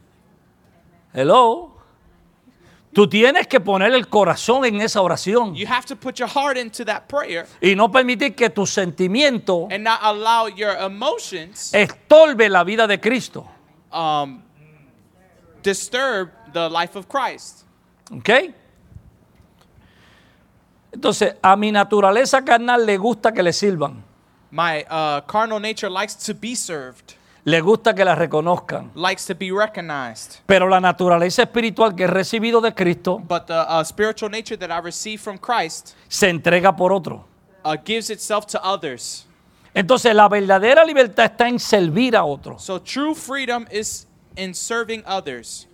Hello. Tú tienes que poner el corazón en esa oración You have to put your heart into that prayer y no permitir que tus sentimientos and not allow your emotions estorbe la vida de Cristo. um, disturb the life of Christ. ¿Ok? Entonces, a mi naturaleza carnal le gusta que le sirvan, My uh, carnal nature likes to be served, le gusta que la reconozcan. likes to be recognized. Pero la naturaleza espiritual que he recibido de Cristo But the uh, spiritual nature that I receive from Christ se entrega por otro. uh, gives itself to others. Entonces, la verdadera libertad está en servir a otros. So true freedom is in serving others.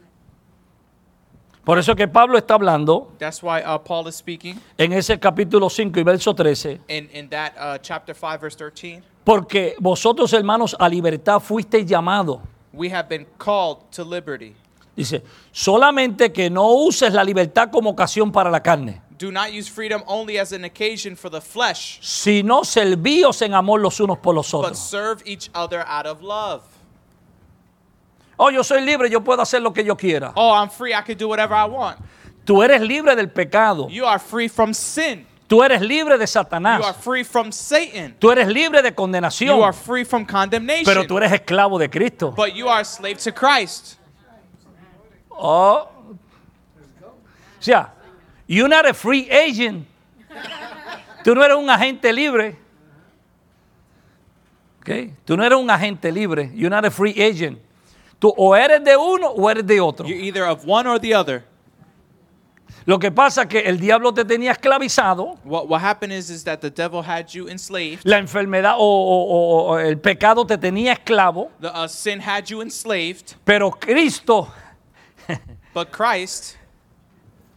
Por eso que Pablo está hablando That's why uh, Paul is speaking en ese capítulo 5 y verso 13. in, in that uh, chapter 5, verse 13. Porque vosotros, hermanos, a libertad fuisteis llamados. We have been called to liberty. Dice, solamente que no uses la libertad como ocasión para la carne, Do not use freedom only as an occasion for the flesh, sino servíos en amor los unos por los but otros. serve each other out of love. Oh, yo soy libre, yo puedo hacer lo que yo quiera. Oh, I'm free. I can do whatever I want. Tú eres libre del pecado. You are free from sin. Tú eres libre de You are Satanás. free from Satan. Tú eres libre de You are condenación. free from condemnation. Pero tú eres esclavo de Cristo. But you are a slave to Christ. Oh. O sea, you're not a free agent. Tú no eres un agente libre. ¿Ok? Tú no eres un agente libre. You're not a free agent. Tú o eres de uno o eres de otro. You're either of one or the other. Lo que pasa es que el diablo te tenía esclavizado. What, what happened is, is that the devil had you enslaved. La enfermedad o, o- o- el pecado te tenía esclavo. The uh, sin had you enslaved. Pero Cristo But Christ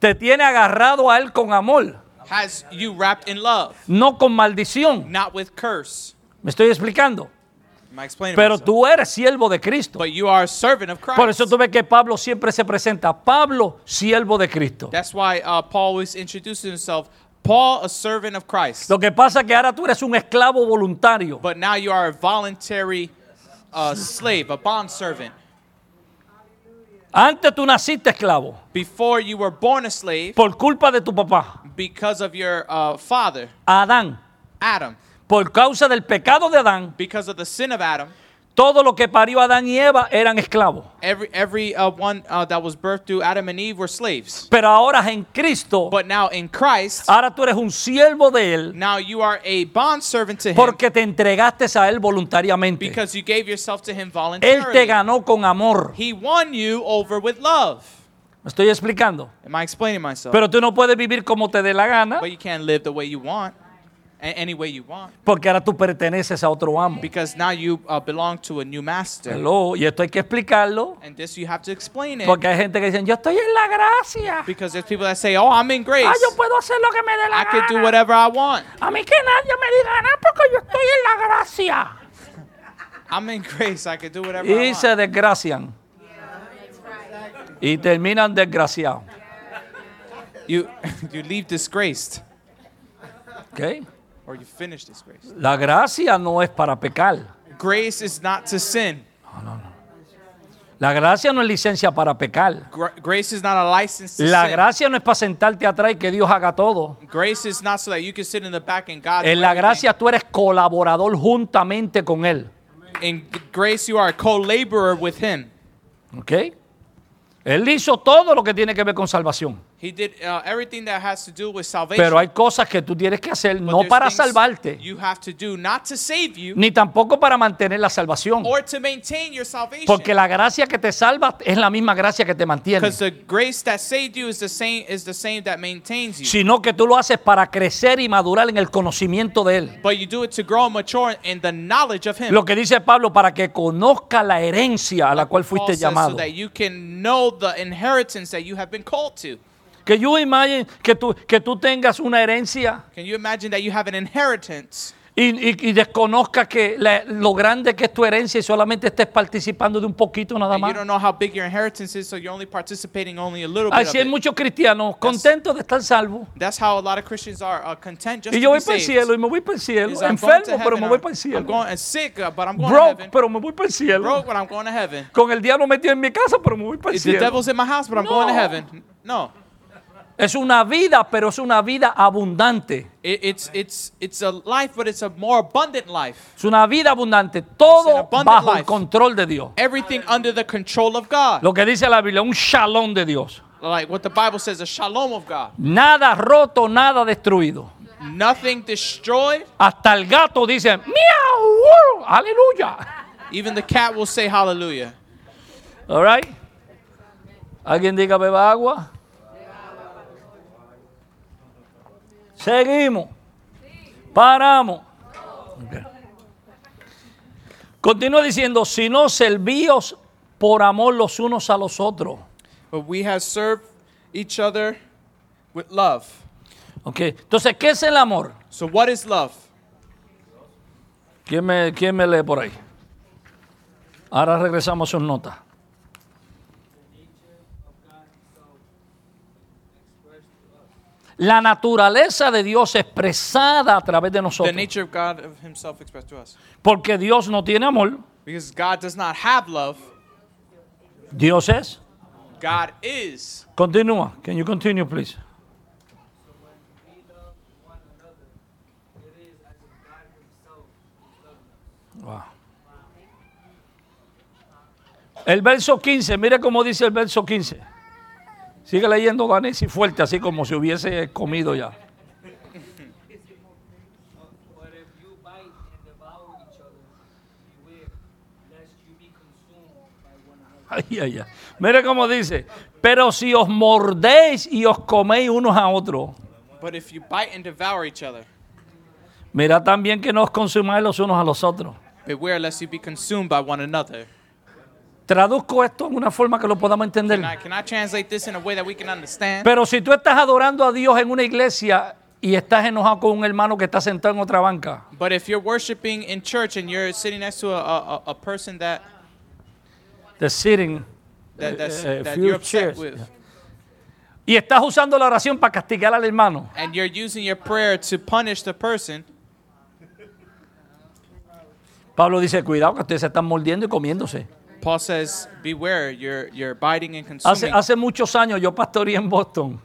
te tiene agarrado a Él con amor, has you wrapped in love, no con maldición. not with curse. ¿Me estoy explicando? Pero tú eres siervo de Cristo. But you are a servant of Christ. Por eso tú ves que Pablo siempre se presenta, Pablo, siervo de Cristo. That's why uh, Paul always introduces himself. Paul, a servant of Christ. Lo que pasa es que ahora tú eres un esclavo voluntario. But now you are a voluntary uh, slave, a bond servant. Antes tú naciste esclavo Before you were born a slave por culpa de tu papá, because of your uh, father, Adán. Adam. Por causa del pecado de Adán, Because of the sin of Adam, todo lo que parió Adán y Eva eran esclavos. every every uh, one uh, that was birthed through Adam and Eve were slaves. Pero ahora en Cristo, But now in Christ, ahora tú eres un siervo de Él now you are a bond servant to Him porque te entregaste a Él voluntariamente. because you gave yourself to Him Él te voluntarily. ganó con amor. He won you over with love. ¿Me estoy explicando? Am I explaining myself? Pero tú no puedes vivir como te dé la gana But you can't live the way you want, any way you want, porque ahora tú perteneces a otro amo. because now you uh, belong to a new master. Hello, y esto hay que explicarlo And this you have to explain it porque hay gente que dice, yo estoy en la gracia. because there's people that say, "Oh, I'm in grace. Ah, yo puedo hacer lo que me dé la I can do whatever I want. A mí que nadie me diga nada porque yo estoy en la gracia. I'm in grace. I can do whatever I Y want." se desgracian. Y terminan desgraciados. You you leave disgraced ¿ok? Or you finish disgraced. La gracia no es para pecar. Grace is not to sin. La gracia no es licencia para pecar. Gra- grace is not a license to La sin. gracia no es para sentarte atrás y que Dios haga todo. Grace is not so that you can sit in the back and God. En la gracia tú eres colaborador juntamente con Él. In grace, you are a co-laborer with Him. ¿Ok? Él hizo todo lo que tiene que ver con salvación. He did uh, everything that has to do with salvation. Pero hay cosas que tú tienes que hacer But no para salvarte, You have to do not to save you ni tampoco para mantener la salvación. or to maintain your salvation. Porque la gracia que te salva es la misma gracia que te mantiene. Because the grace that saved you is the same is the same that maintains you. Sino que tú lo haces para crecer y madurar en el conocimiento de Él. But you do it to grow and mature in the knowledge of Him. Lo que dice Pablo, para que conozca la herencia a la cual Paul fuiste so llamado. that you can know the inheritance that you have been called to. Que yo imagine que tú, que tú tengas una herencia Can you imagine that you have an inheritance y, y- y desconozcas que la- lo grande que es tu herencia y solamente estés participando de un poquito nada you más. don't know how big your inheritance is, so you're only participating only a little bit of Así hay muchos cristianos contentos de estar salvos. That's how a lot of Christians are uh, Y yo voy para el cielo y me voy para el cielo. Is I'm going to Enfermo, pero me voy para el cielo. uh, uh, Broke, pero me voy para el cielo. Broke. Con el diablo metido en mi casa, pero me voy para el cielo. No. No. Es una vida, pero es una vida abundante. It, it's it's it's a life, but it's a more abundant life. Es una vida abundante. Todo abundant bajo el life. control de Dios. Everything under the control of God. Lo que dice la Biblia, un shalom de Dios. Like what the Bible says, a shalom of God. Nada roto, nada destruido. Nothing destroyed. Hasta el gato dice, miau, uh, aleluya. Even the cat will say hallelujah. All right. ¿Alguien diga beba agua? Seguimos. Paramos. Continúa diciendo, si no servíos por amor los unos a los otros. But we have served each other with love. Ok. Entonces, ¿qué es el amor? So what is love? ¿Quién me, quién me lee por ahí? Ahora regresamos a sus notas. La naturaleza de Dios expresada a través de The nosotros. nature of God Himself expressed to us. Porque Dios no tiene amor, Because God does not have love. Dios es. God is. Continúa. Can you continue, please? Wow. El verso 15, mire cómo dice el verso 15. Sigue leyendo, Danesi, fuerte, así como si hubiese comido ya. Ay, ay, ay. Mire cómo dice. Pero si os mordéis y os coméis unos a otros, But if you bite and devour each other, mira también que no os consumáis los unos a los otros. beware lest you be consumed by one another. Traduzco esto en una forma que lo podamos entender. Can I, can I translate this in a way that we can understand? Pero si tú estás adorando a Dios en una iglesia y estás enojado con un hermano que está sentado en otra banca, But if you're worshiping in church and you're sitting next to a, a, a- a person that, the sitting, that, that's, eh, that few you're upset chairs, with, y estás usando la oración para castigar al hermano, and you're using your prayer to punish the person, Pablo dice, cuidado que ustedes se están mordiendo y comiéndose. Paul says, beware, you're, you're biting and Hace, consuming. hace muchos años yo pastoreé en Boston.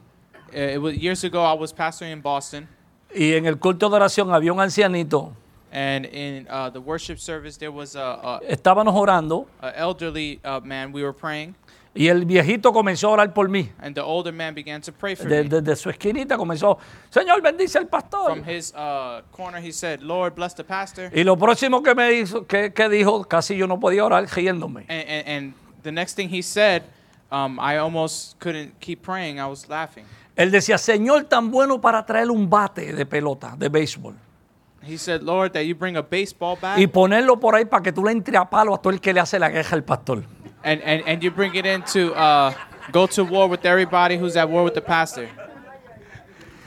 Uh, it was, years ago, I was pastoring in Boston, y en el culto de oración había un ancianito, and in uh, the worship service, there was a, estábamos orando. a, a elderly uh, man. We were praying, y el viejito comenzó a orar por mí. and the older man began to pray for De-. Desde su esquinita comenzó, Señor, bendice al pastor. From his uh, corner, he said, "Lord, bless the pastor." Y lo próximo que me hizo, que, que dijo, casi yo no podía orar riéndome. And, and, and the next thing he said, um, I almost couldn't keep praying. I was laughing. Él decía, Señor, tan bueno para traer un bate de pelota, de béisbol. He said, "Lord, that you bring a baseball bat Y ponerlo por ahí para que tú le entre a palo a todo el que le hace la queja al pastor. And, and, and you bring it in to uh, go to war with everybody who's at war with the pastor."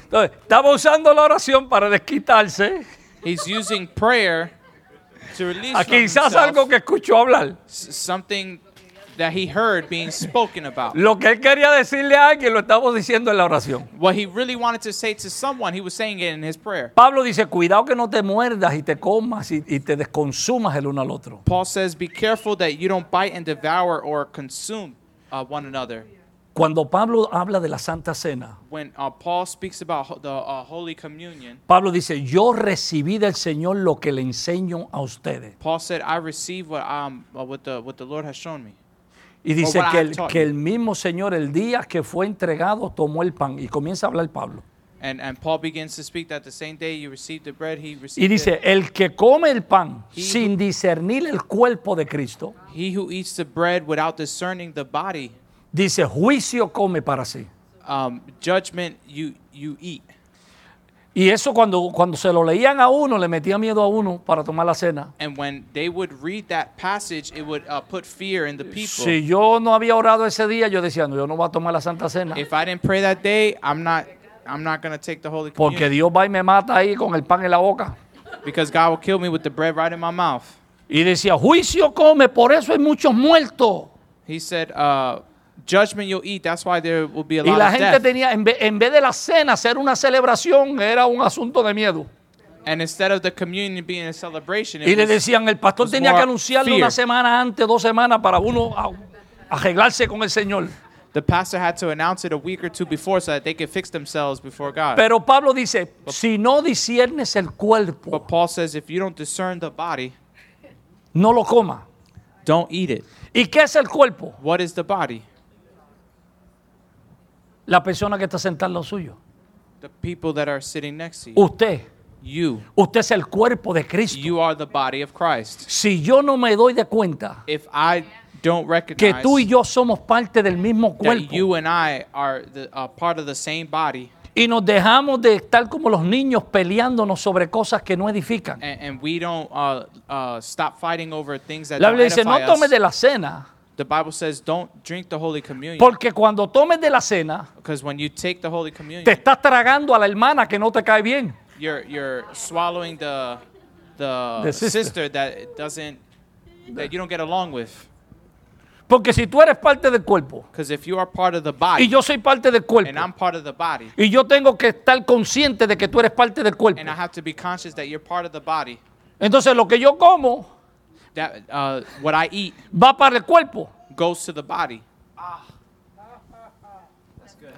Entonces, estaba usando la oración para desquitarse He's using prayer to release a quizás himself algo que escuchó hablar. something that he heard being spoken about. Lo que él quería decirle a alguien lo estamos diciendo en la oración. What he really wanted to say to someone, he was saying it in his prayer. Pablo dice, cuidado que no te muerdas y te comas y, y te desconsumas el uno al otro. Paul says, "Be careful that you don't bite and devour or consume uh, one another." Cuando Pablo habla de la Santa Cena, When uh, Paul speaks about the uh, Holy Communion, Pablo dice, yo recibí del Señor lo que le enseño a ustedes. Paul said, "I receive what um uh, what the what the Lord has shown me." Y dice que el, que el mismo Señor el día que fue entregado tomó el pan y comienza a hablar Pablo. And and Paul begins to speak that the same day you received the bread, he Y dice, el que come el pan He- sin discernir el cuerpo de Cristo, He who eats the bread without discerning the body, dice, juicio come para sí. um, judgment you you eat. Y eso cuando, cuando se lo leían a uno, le metía miedo a uno para tomar la cena. And when they would read that passage, it would uh, put fear in the people. Si yo no había orado ese día, yo decía, no, yo no voy a tomar la Santa Cena. If I didn't pray that day, I'm not I'm not gonna take the Holy Porque Dios va y me mata ahí con el pan en la boca. because God will kill me with the bread right in my mouth. Y decía, juicio come, por eso hay muchos muertos. He said, uh, judgment you'll eat. That's why there will be a Y lot la of gente death. tenía, en vez, en vez de la cena ser una celebración, era un asunto de miedo. And instead of the communion being a celebration, Y le was, decían, el pastor was tenía que more anunciarlo fear. una semana antes, dos semanas, para uno a- arreglarse con el Señor. the pastor had to announce it a week or two before so that they could fix themselves before God. Pero Pablo dice, si no disiernes el cuerpo, but Paul says if you don't discern the body, no lo coma. don't eat it. ¿Y qué es el cuerpo? What is the body? La persona que está sentada lado suyo. The people that are sitting next to you. Usted. You. Usted es el cuerpo de Cristo. You are the body of Christ. Si yo no me doy de cuenta If I don't que recognize tú y yo somos parte del mismo that cuerpo you and I are the, uh, part of the same body, y nos dejamos de estar como los niños peleándonos sobre cosas que no edifican. and, and we don't uh, uh, stop fighting over things that La Biblia dice, no tomes de la cena, the Bible says don't drink the Holy Communion. porque cuando tomes de la cena, Because when you take the Holy Communion, te estás tragando a la hermana que no te cae bien. you're you're swallowing the the, The sister. sister. that doesn't that you don't get along with. Porque si tú eres parte del cuerpo Because if you are part of the y body yo soy parte del cuerpo and I'm part of the body y yo tengo que estar consciente de que tú eres parte del cuerpo, and I have to be conscious that you're part of the body, entonces lo que yo como that uh, what I eat va para el cuerpo. goes to the body.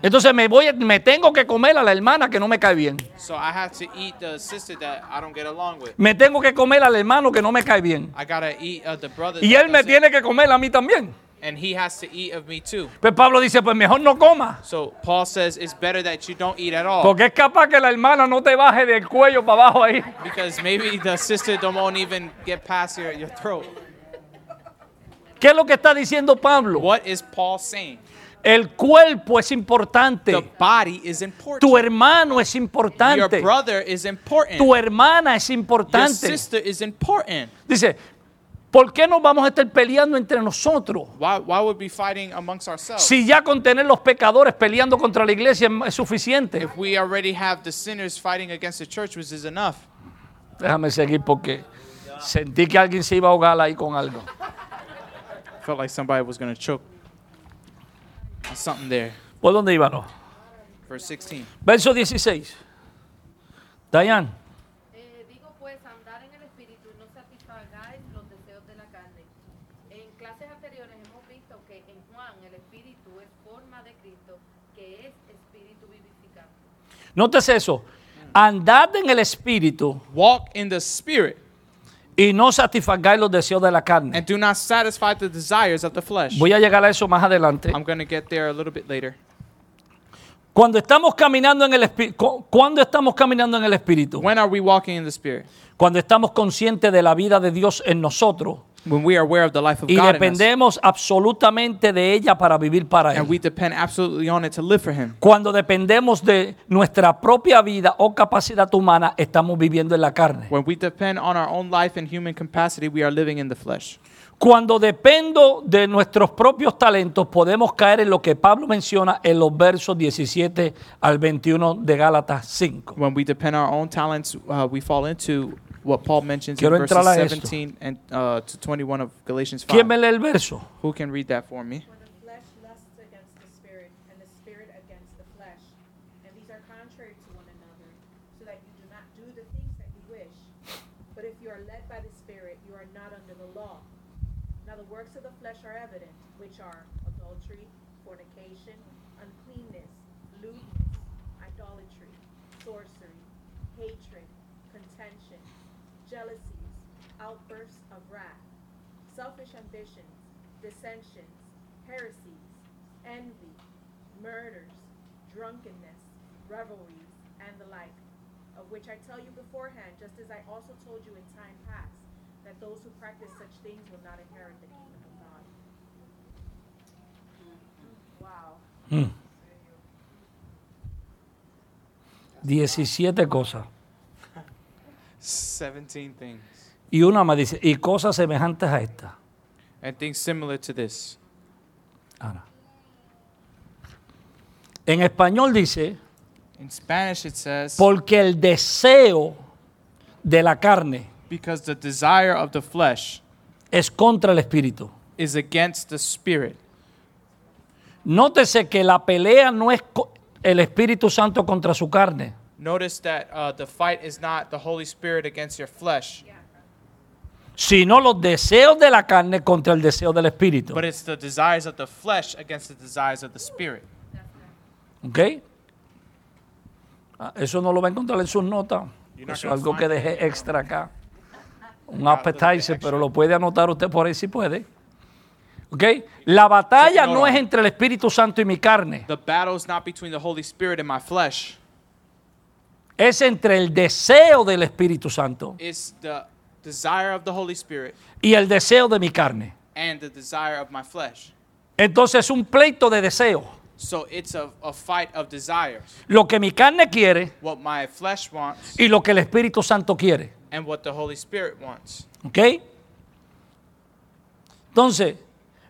Entonces me voy, me tengo que comer a la hermana que no me cae bien. So I have to eat the sister that I don't get along with. Me tengo que comer al hermano que no me cae bien. I gotta eat uh, the brother. Y él me tiene que comer a mí también. And he has to eat of me too. Pues Pablo dice, pues mejor no coma. So Paul says it's better that you don't eat at all. Porque es capaz que la hermana no te baje del cuello para abajo ahí. Because maybe the sister don't won't even get past your, your throat. ¿Qué es lo que está diciendo Pablo? What is Paul saying? El cuerpo es importante. The body is important. Tu hermano es Your importante. brother is important. Tu hermana es Your importante. sister is important. Dice, ¿por qué nos vamos a estar peleando entre nosotros? Why, why would we be fighting amongst ourselves? Si ya con tener los pecadores peleando contra la iglesia es- suficiente. if we already have the sinners fighting against the church, which is enough. Déjame seguir porque sentí que alguien se iba a ahogar ahí con algo. Felt like somebody was going to choke. Something there. ¿Por dónde íbamos? Verse 16. Verso 16. Dayan. Eh, digo pues, andar en el espíritu y no satisfagáis los deseos de la carne. En clases anteriores hemos visto que en Juan el espíritu es forma de Cristo, que es espíritu vivificante. Nótese eso. Andad en el espíritu Walk in the spirit y no satisfagáis los deseos de la carne. and do not satisfy the desires of the flesh. Voy a llegar a eso más adelante. I'm going to get there a little bit later. Cuando estamos caminando en el espíritu, cuando estamos caminando en el espíritu, When are we walking in the spirit? cuando estamos conscientes de la vida de Dios en nosotros When we are aware of the life of y God in us, dependemos absolutamente de ella para vivir para and we él. depend absolutely on it to live for Him. Cuando dependemos de nuestra propia vida o capacidad humana, estamos viviendo en la carne. When we depend on our own life and human capacity, we are living in the flesh. Cuando dependo de nuestros propios talentos, podemos caer en lo que Pablo menciona en los versos 17 al 21 de Gálatas 5. When we depend on our own talents, uh, we fall into what Paul mentions Quiero in verses entrar a esto. 17 and uh, to 21 of Galatians 5. ¿Quién me lee el verso? Who can read that for me? Dissensions, heresies, envy, murders, drunkenness, revelries, and the like, of which I tell you beforehand, just as I also told you in time past, that those who practice such things will not inherit the kingdom of God. Wow. Hmm. 17 cosas. 17 things. Y una me dice, y cosas semejantes a esta. And things similar to this. En español dice, In Spanish, it says, porque el deseo de la carne because the desire of the flesh es contra el espíritu. is against the spirit. Nótese que la pelea no es co- el Espíritu Santo contra su carne, Notice that uh, the fight is not the Holy Spirit against your flesh, sino los deseos de la carne contra el deseo del Espíritu. but it's the desires of the flesh against the desires of the spirit. ¿Ok? Ah, Eso no lo va a encontrar en sus notas. You're Eso es algo que find dejé extra acá. Un little bit appetizer, extra. pero lo puede anotar usted por ahí si puede. ¿Ok? La batalla Take note no es on. entre el Espíritu Santo y mi carne. The battle is not between the Holy Spirit and my flesh. Es entre el deseo del Espíritu Santo It's the desire of the Holy Spirit y el deseo de mi carne. and the desire of my flesh. Entonces es un pleito de deseo. So it's a, a fight of desires. Lo que mi carne quiere What my flesh wants y lo que el Espíritu Santo quiere. and what the Holy Spirit wants. ¿Ok? Entonces,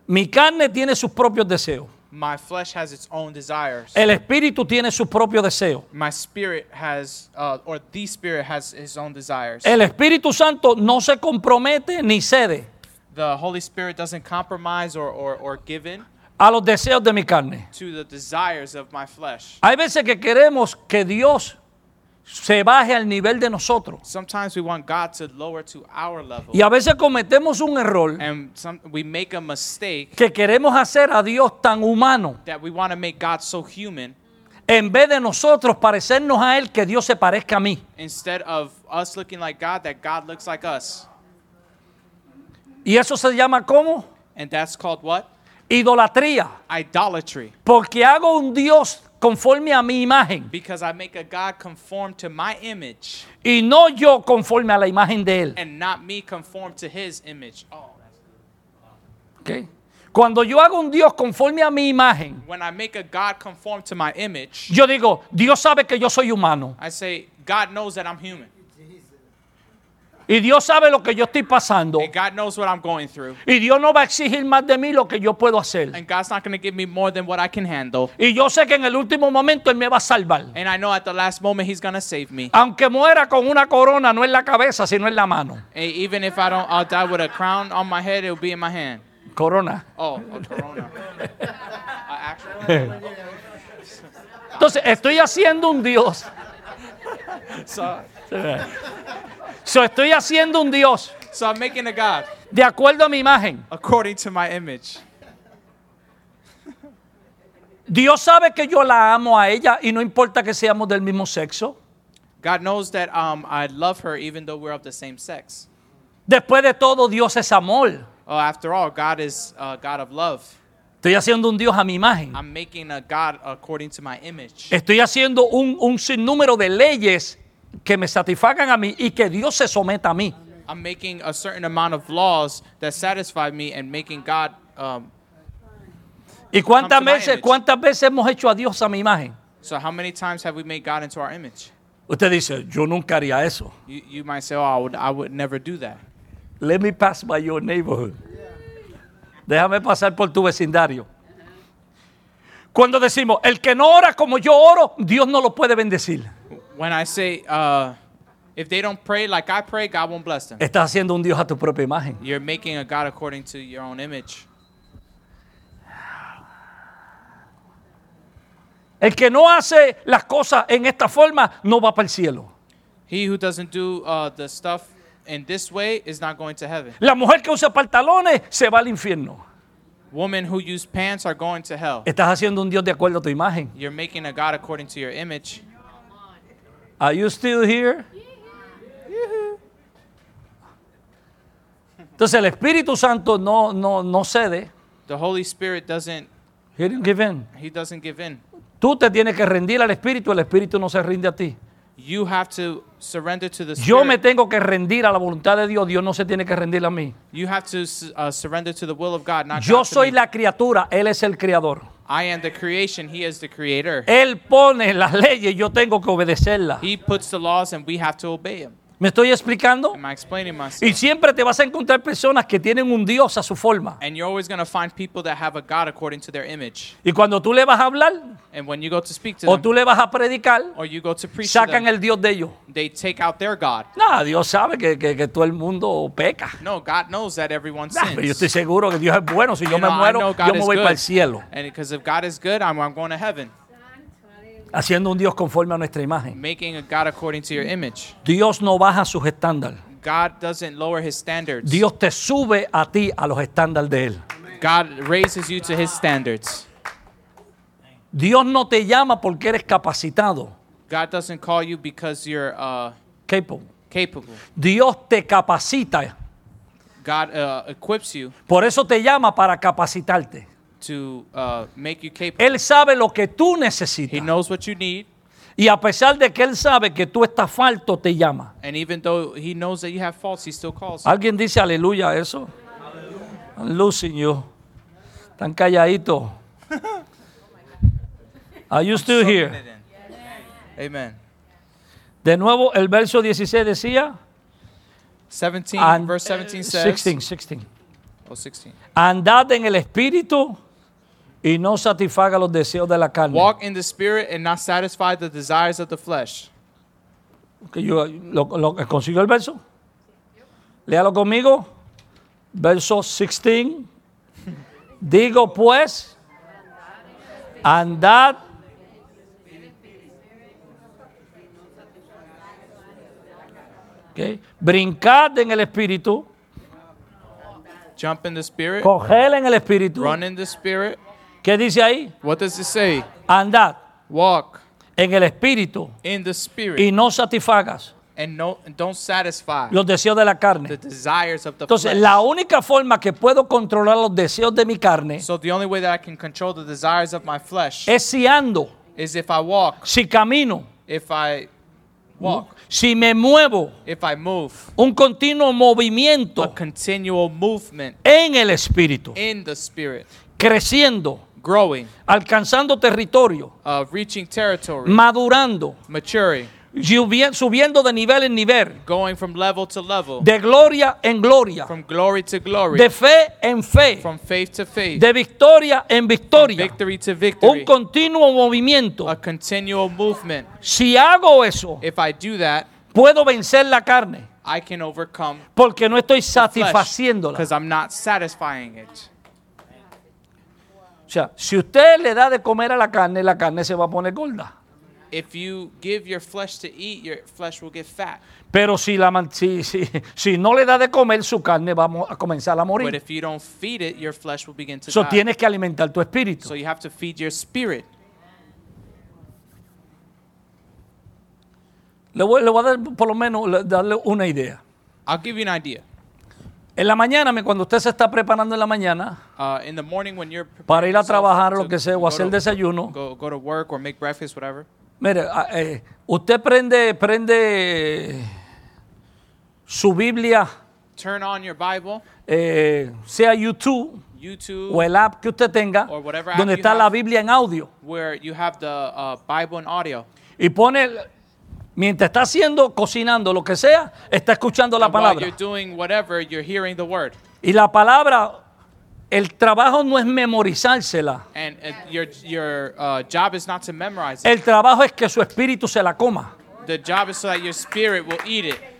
mi carne tiene sus propios deseos. My flesh has its own desires. El Espíritu tiene sus propios deseos. My spirit has, uh, or the spirit has his own desires. El Espíritu Santo no se compromete ni cede The Holy Spirit doesn't compromise or, or, or give in a los deseos de mi carne. to the desires of my flesh. Hay veces que queremos que Dios se baje al nivel de nosotros. Sometimes we want God to lower to our level. Y a veces cometemos un error And some, we make a mistake que queremos hacer a Dios tan humano that we want to make God so human en vez de nosotros parecernos a Él que Dios se parezca a mí. instead of us looking like God, that God looks like us. Y eso se llama ¿cómo? And that's called what? Idolatría. Idolatry. Porque hago un Dios conforme a mi imagen Because I make a God conform to my image y no yo conforme a la imagen de Él. and not me conform to his image. Oh. ¿ok? Cuando yo hago un Dios conforme a mi imagen, When I make a God conform to my image, yo digo, Dios sabe que yo soy humano I say, God knows that I'm human. Y Dios sabe lo que yo estoy pasando And God knows what I'm going through. y Dios no va a exigir más de mí lo que yo puedo hacer. And God's not going to give me more than what I can handle. Y yo sé que en el último momento Él me va a salvar. And I know at the last moment he's going to save me. Aunque muera con una corona, no en la cabeza, sino en la mano. And even if I don't, I'll die with a crown on my head, it'll be in my hand. Corona. Oh, a corona. Uh, actual. Entonces, estoy haciendo un Dios. So, So, estoy haciendo un Dios so I'm making a God de acuerdo a mi imagen. according to my image. Dios sabe que yo la amo a ella y no importa que seamos del mismo sexo. God knows that um, I love her even though we're of the same sex. Después de todo, Dios es amor. Oh, after all, God is a God of love. Estoy haciendo un Dios a mi imagen. I'm making a God according to my image. Estoy haciendo un, un sinnúmero de leyes que me satisfagan a mí y que Dios se someta a mí. I'm making a certain amount of laws that satisfy me and making God. Um, ¿Y cuántas veces, cuántas veces hemos hecho a Dios a mi imagen? so, how many times have we made God into our image? Usted dice, yo nunca haría eso. You, you might say, oh, I would, I would never do that. Let me pass by your neighborhood. Déjame pasar por tu vecindario. Cuando decimos, el que no ora como yo oro, Dios no lo puede bendecir. When I say, uh, if they don't pray like I pray, God won't bless them. Estás haciendo un Dios a tu propia imagen. You're making a God according to your own image. El que no hace las cosas en esta forma no va para el cielo. He who doesn't do uh, the stuff in this way is not going to heaven. La mujer que usa pantalones se va al infierno. Women who use pants are going to hell. Estás haciendo un Dios de acuerdo a tu imagen. You're making a God according to your image. Are you still here? Entonces el Espíritu Santo no, no, no cede. The Holy Spirit doesn't He didn't give in. he doesn't give in. Tú te tienes que rendir al Espíritu, el Espíritu no se rinde a ti. You have to surrender to the Yo me Spirit. tengo que rendir a la voluntad de Dios, Dios no se tiene que rendir a mí. You have to uh, surrender to the will of God, not Yo God to soy me. la criatura, Él es el creador. I am the creation, he is the creator. Él pone las leyes, yo tengo que obedecerlas. He puts the laws and we have to obey him. ¿Me estoy explicando? Am I explaining Y siempre te vas a encontrar personas que tienen un Dios a su forma. And you're always going to find people that have a God according to their image. Y cuando tú le vas a hablar And when you go to speak to o them, tú le vas a predicar, or you go to preach to sacan them, el Dios de ellos. they take out their God. No, Dios sabe que, que- que todo el mundo peca. No, God knows that everyone Nah, pero yo estoy seguro que Dios es bueno. Si yo You me know, I muero, know yo me is voy para el good. cielo. And because if God is good, I'm, I'm going to heaven. Haciendo un Dios conforme a nuestra imagen. Making a God according to your image. Dios no baja sus estándares. God doesn't lower his standards. Dios te sube a ti a los estándares de Él. God raises you to his standards. Dios no te llama porque eres capacitado, God doesn't call you because you're uh, capable. capable. Dios te capacita. God uh, equips you Por eso te llama para capacitarte. To uh, make you capable. Él sabe lo que tú He necesitas. knows what you need, Y a pesar de que Él sabe que tú estás falto, te llama. and even though he knows that you have faults, he still calls you. ¿Alguien dice aleluya a eso? Losing you. Están calladitos. Are you still here? Amen. De nuevo, el verso 16 decía. 17, and- verse 17 says, 16, 16. oh, 16. Andad en el espíritu y no satisfaga los deseos de la carne. Walk in the spirit and not satisfy the desires of the flesh. Que yo, lo, lo- ¿Consiguió el verso? Léalo conmigo. Verso 16. Digo pues, andad. Ok. Brincad en el espíritu, Jump in the spirit, coged en el espíritu. run in the spirit. ¿Qué dice ahí? What does it say? Andad Walk en el espíritu in the spirit y no satisfagas and no, and don't satisfy los deseos de la carne. the desires of the Entonces, flesh. la única forma que puedo controlar los deseos de mi carne So the only way that I can control the desires of my flesh es si ando, is if I walk, si camino, if I walk, si me muevo, if I move. un continuo A movimiento continual movement en el espíritu, in the spirit, creciendo, growing, alcanzando territorio, uh, reaching territory, madurando, maturing, subi- subiendo de nivel en nivel, going from level to level, de gloria en gloria, from glory to glory, de fe en fe, from faith to faith, de victoria en from victoria, victory to un victory, continuo movimiento. a continual movement. Si hago eso, If I do that, puedo vencer la carne I can overcome porque no estoy satisfaciéndola. because I'm not satisfying it. Sea, si usted le da de comer a la carne, la carne se va a poner gorda. If you give your flesh to eat, your flesh will get fat. Pero si, la, man- si, si, si no le da de comer, su carne va a mo- a comenzar a But morir. if you don't feed it, your flesh will begin to Eso die. tienes que alimentar tu espíritu. So you have to feed your spirit. Le voy, le voy a dar por lo menos le- darle una idea. I'll give you an idea. En la mañana, cuando usted se está preparando en la mañana Uh, in the morning when you're preparing para ir a trabajar lo que sea, o hacer to- desayuno, go, go to work or make breakfast, whatever. mire, ah, eh, usted prende, prende su Biblia, Turn on your Bible, eh, sea YouTube YouTube, o el app que usted tenga, donde está la. Biblia en audio. where you have the uh, Bible and audio. Y pone, mientras está haciendo, cocinando, lo que sea, está escuchando la palabra. you're doing whatever, you're hearing the word. Y la palabra, el trabajo no es memorizársela. And uh, your your uh, job is not to memorize it. El trabajo es que su espíritu se la coma. The job is so that your spirit will eat it.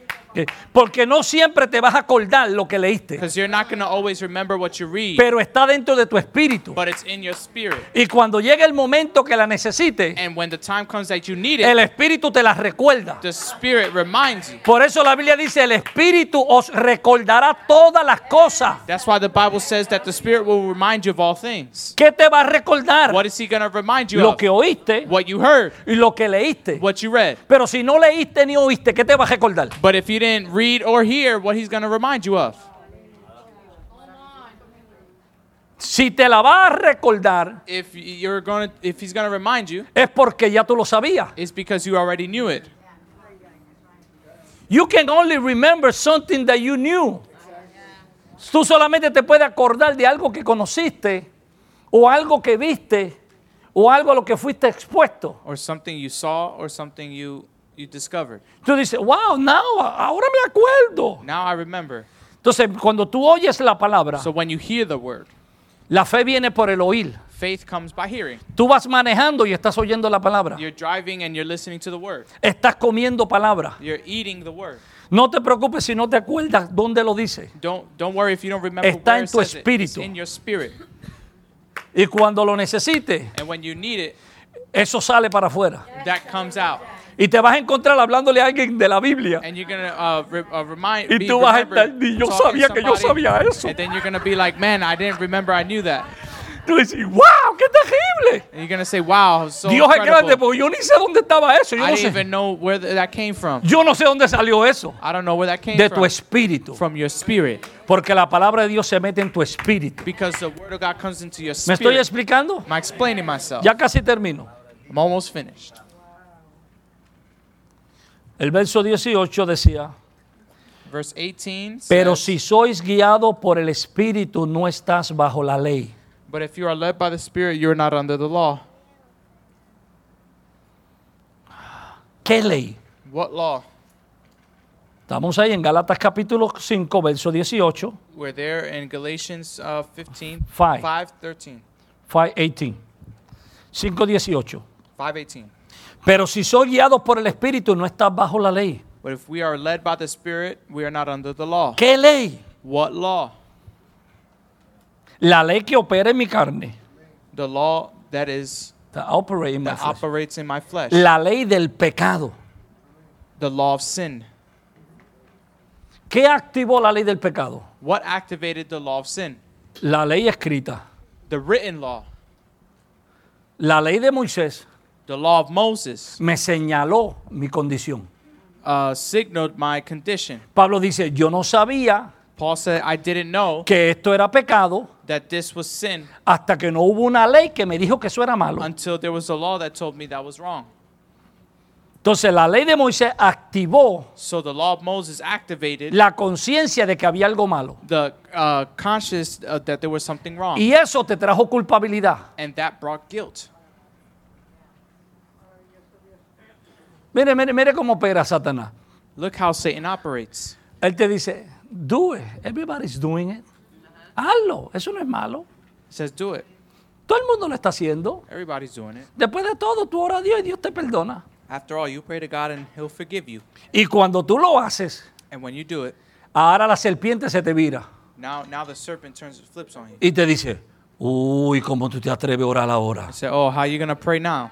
Porque no siempre te vas a acordar lo que leíste, Because you're not going to always remember what you read, pero está dentro de tu espíritu. but it's in your spirit. Y cuando llegue el momento que la necesites, And when the time comes that you need it, el espíritu te la recuerda. the spirit reminds you. Por eso la Biblia dice, el espíritu os recordará todas las cosas. That's why the Bible says that the spirit will remind you of all things. ¿Qué te va a recordar? What is he going to remind you Lo of? que oíste What you heard, y lo que leíste. what you read. Pero si no leíste ni oíste, ¿qué te va a recordar? But if you didn't read or hear, what he's going to remind you of. Si te la va a recordar, If you're going to if he's going to remind you, es porque ya tú lo sabías. it's because you already knew it. You can only remember something that you knew. Tú solamente te puedes acordar de algo que conociste, o algo que viste, o algo a lo que fuiste expuesto. Or something you saw or something you you discovered. Tú dices, wow, now, ahora me acuerdo. Now I remember. Entonces, cuando tú oyes la palabra, So when you hear the word, la fe viene por el oír. faith comes by hearing. Tú vas manejando y estás oyendo la palabra. You're driving and you're listening to the word. Estás comiendo palabra. You're eating the word. No te preocupes si no te acuerdas dónde lo dice. Don't don't worry if you don't remember Está where en it tu says it. It's espíritu. in your spirit. Y cuando lo necesites, And when you need it, eso sale para afuera. that comes out. Y te vas a encontrar hablándole a alguien de la Biblia. And you're gonna uh, re- uh, remind. Y tú vas a estar, "Ni yo sabía que yo sabía eso." And then you're gonna be like, man, I didn't remember I knew that. Tú dices, wow, qué terrible. And you're gonna say, wow, so Dios es grande porque yo ni sé dónde estaba eso. Yo I no didn't sé, even know where th- that came from. yo no sé dónde salió eso. I don't know where that came De tu from. espíritu. From your spirit, Porque la palabra de Dios se mete en tu espíritu. because the word of God comes into your ¿Me estoy spirit. explicando? Am I explaining myself? Ya casi termino. I'm almost finished. El verso 18 decía, Verse 18 pero says, si sois guiados por el espíritu no estás bajo la ley. But if you are led by the Spirit, you are not under the law. ¿Qué ley? What law? Estamos ahí en Gálatas capítulo 5, verso 18, We're there in Galatians uh, 15, Five. 5, 13, 5.18. 5.18. 5, 18. Pero si sois guiados por el espíritu no estás bajo la ley. But if we are led by the Spirit, we are not under the law. ¿Qué ley? What law? La ley que opera en mi carne. The law that is That operate in my that operates in my flesh. La ley del pecado. The law of sin. ¿Qué activó la ley del pecado? What activated the law of sin? La ley escrita. The written law. La ley de Moisés The law of Moses me señaló mi condición. uh, signaled my condition. Pablo dice, yo no sabía Paul said, I didn't know que esto era pecado that this was sin hasta que no hubo una ley que me dijo que eso era malo. until there was a law that told me that was wrong. Entonces la ley de Moisés activó So the law of Moses activated la conciencia de que había algo malo. the uh, conscious uh, that there was something wrong. Y eso te trajo culpabilidad. And that brought guilt. Mire, mire, mire cómo opera Satanás. Look how Satan operates. Él te dice, do it. Everybody's doing it. Hazlo. Eso no es malo. He says, do it. Todo el mundo lo está haciendo. Everybody's doing it. Después de todo, tú oras a Dios y Dios te perdona. After all, you pray to God and He'll forgive you. Y cuando tú lo haces, And when you do it, ahora la serpiente se te vira now now the serpent turns flips on you. y te dice, uy, ¿cómo tú te atreves a orar ahora? Say, oh, how you gonna pray now?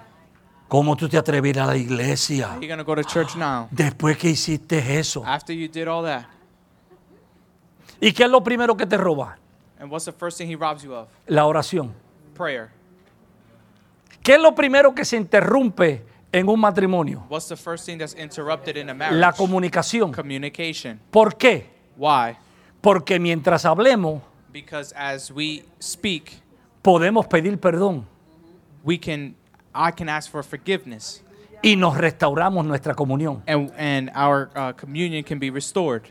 ¿Cómo tú te atreves a la iglesia? How you gonna go to church now? Después que hiciste eso. After you did all that. ¿Y qué es lo primero que te roba? And what's the first thing he robs you of? La oración. Prayer. ¿Qué es lo primero que se interrumpe en un matrimonio? What's the first thing that's interrupted in a La marriage? comunicación. Communication. ¿Por qué? Why? Porque mientras hablemos, Because as we speak, podemos pedir perdón we can I can ask for forgiveness y nos restauramos nuestra comunión. and and our uh, communion can be restored.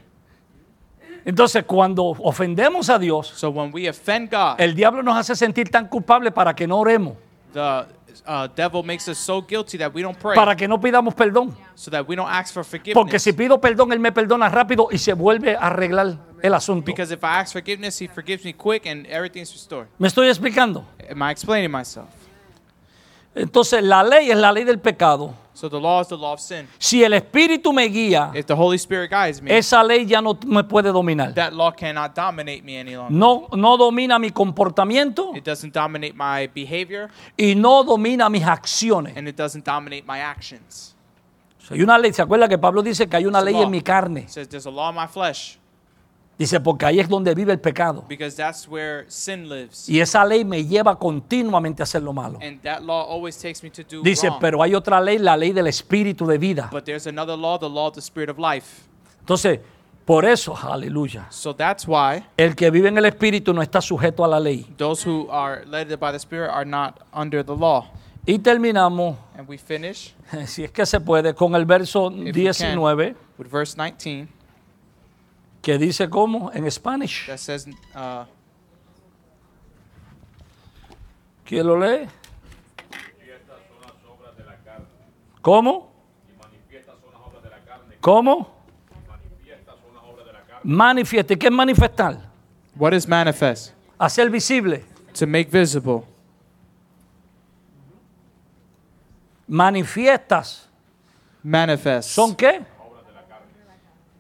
Entonces, cuando ofendemos a Dios, So when we offend God, el diablo nos hace sentir tan culpables para que no oremos, the uh, devil makes us so guilty that we don't pray, para que no pidamos perdón. so that we don't ask for forgiveness. Porque si pido perdón, Él me perdona rápido y se vuelve a arreglar el asunto. because if I ask forgiveness, He forgives me quick and everything's restored. ¿Me estoy explicando? Am I explaining myself? Entonces, la ley es la ley del pecado. So the law is the law of sin. Si el Espíritu me guía, If the Holy Spirit guides me, esa ley ya no me puede dominar. that law cannot dominate me any longer. No, no domina mi comportamiento It doesn't dominate my behavior y no domina mis acciones. and it doesn't dominate my actions. Hay una ley, ¿se acuerda que Pablo dice que hay una It's ley law. en mi carne? It says there's a law in my flesh Dice, porque ahí es donde vive el pecado. because that's where sin lives. Y esa ley me lleva continuamente a hacer lo malo. And that law always takes me to do Dice, wrong. pero hay otra ley, la ley del espíritu de vida. But there's another law, the law of the spirit of life. Entonces, por eso, aleluya, So that's why el que vive en el espíritu no está sujeto a la ley. those who are led by the spirit are not under the law. Y terminamos, And we finish si es que se puede, con el verso we can. 19, with verse 19 que dice como en Spanish. that says, uh, ¿Quién lo lee? ¿Cómo? ¿Cómo? Manifiesta. ¿Y qué es manifestar? What is manifest? Hacer visible. To make visible. Manifiestas. Manifest. ¿Son qué?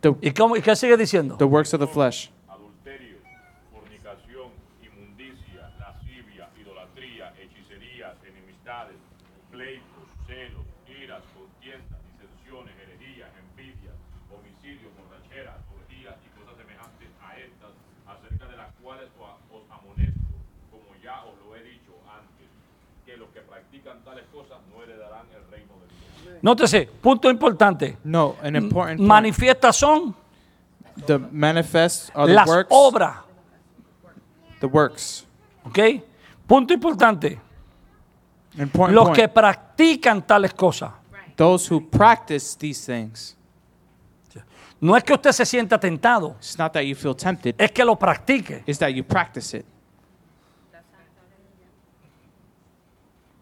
The, ¿Y, cómo, ¿Y qué sigue diciendo? the works of the flesh. adulterio, fornicación, inmundicia, lascivia, idolatría, hechicerías, enemistades, pleitos, celos, iras, contiendas, disensiones, herejías, envidias, homicidios, borracheras, orgías y cosas semejantes a estas, acerca de las cuales os os amonesto, como ya os lo he dicho antes, que los que practican tales cosas no heredarán el reino de Dios. Nótese, punto importante. No, an important point. Manifiestas son The manifest are the las works. obras. The works. ¿Ok? Punto importante. Important Los point. que practican tales cosas. Those who practice these things. No es que usted se sienta tentado, It's not that you feel tempted. es que lo practique. It's that you practice it.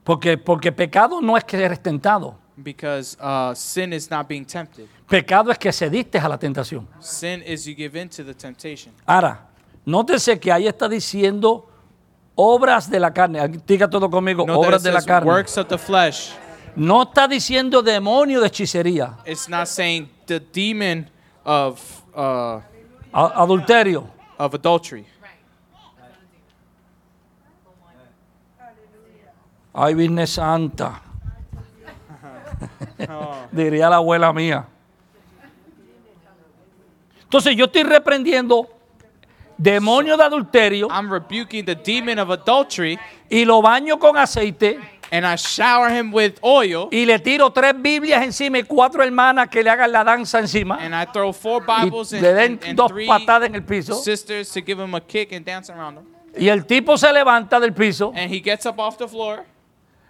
Porque, porque pecado no es que eres tentado. Because uh, sin is not being tempted. Pecado es que cediste a la tentación. Sin is you give in to the temptation. Ahora, nótese que ahí está diciendo obras de la carne. Diga todo conmigo, obras de la carne. works of the flesh. No está diciendo demonio de hechicería, It's not saying the demon of uh, adulterio, of adultery. Ay, Virgen Santa. Diría la abuela mía. Entonces yo estoy reprendiendo demonio de adulterio I'm rebuking the demon of adultery y lo baño con aceite and I shower him with oil y le tiro tres Biblias encima y cuatro hermanas que le hagan la danza encima. and I throw four y Bibles and, le den and, and dos three patadas en el piso. sisters to give him a kick and dance around him. y el tipo se levanta del piso. And he gets up off the floor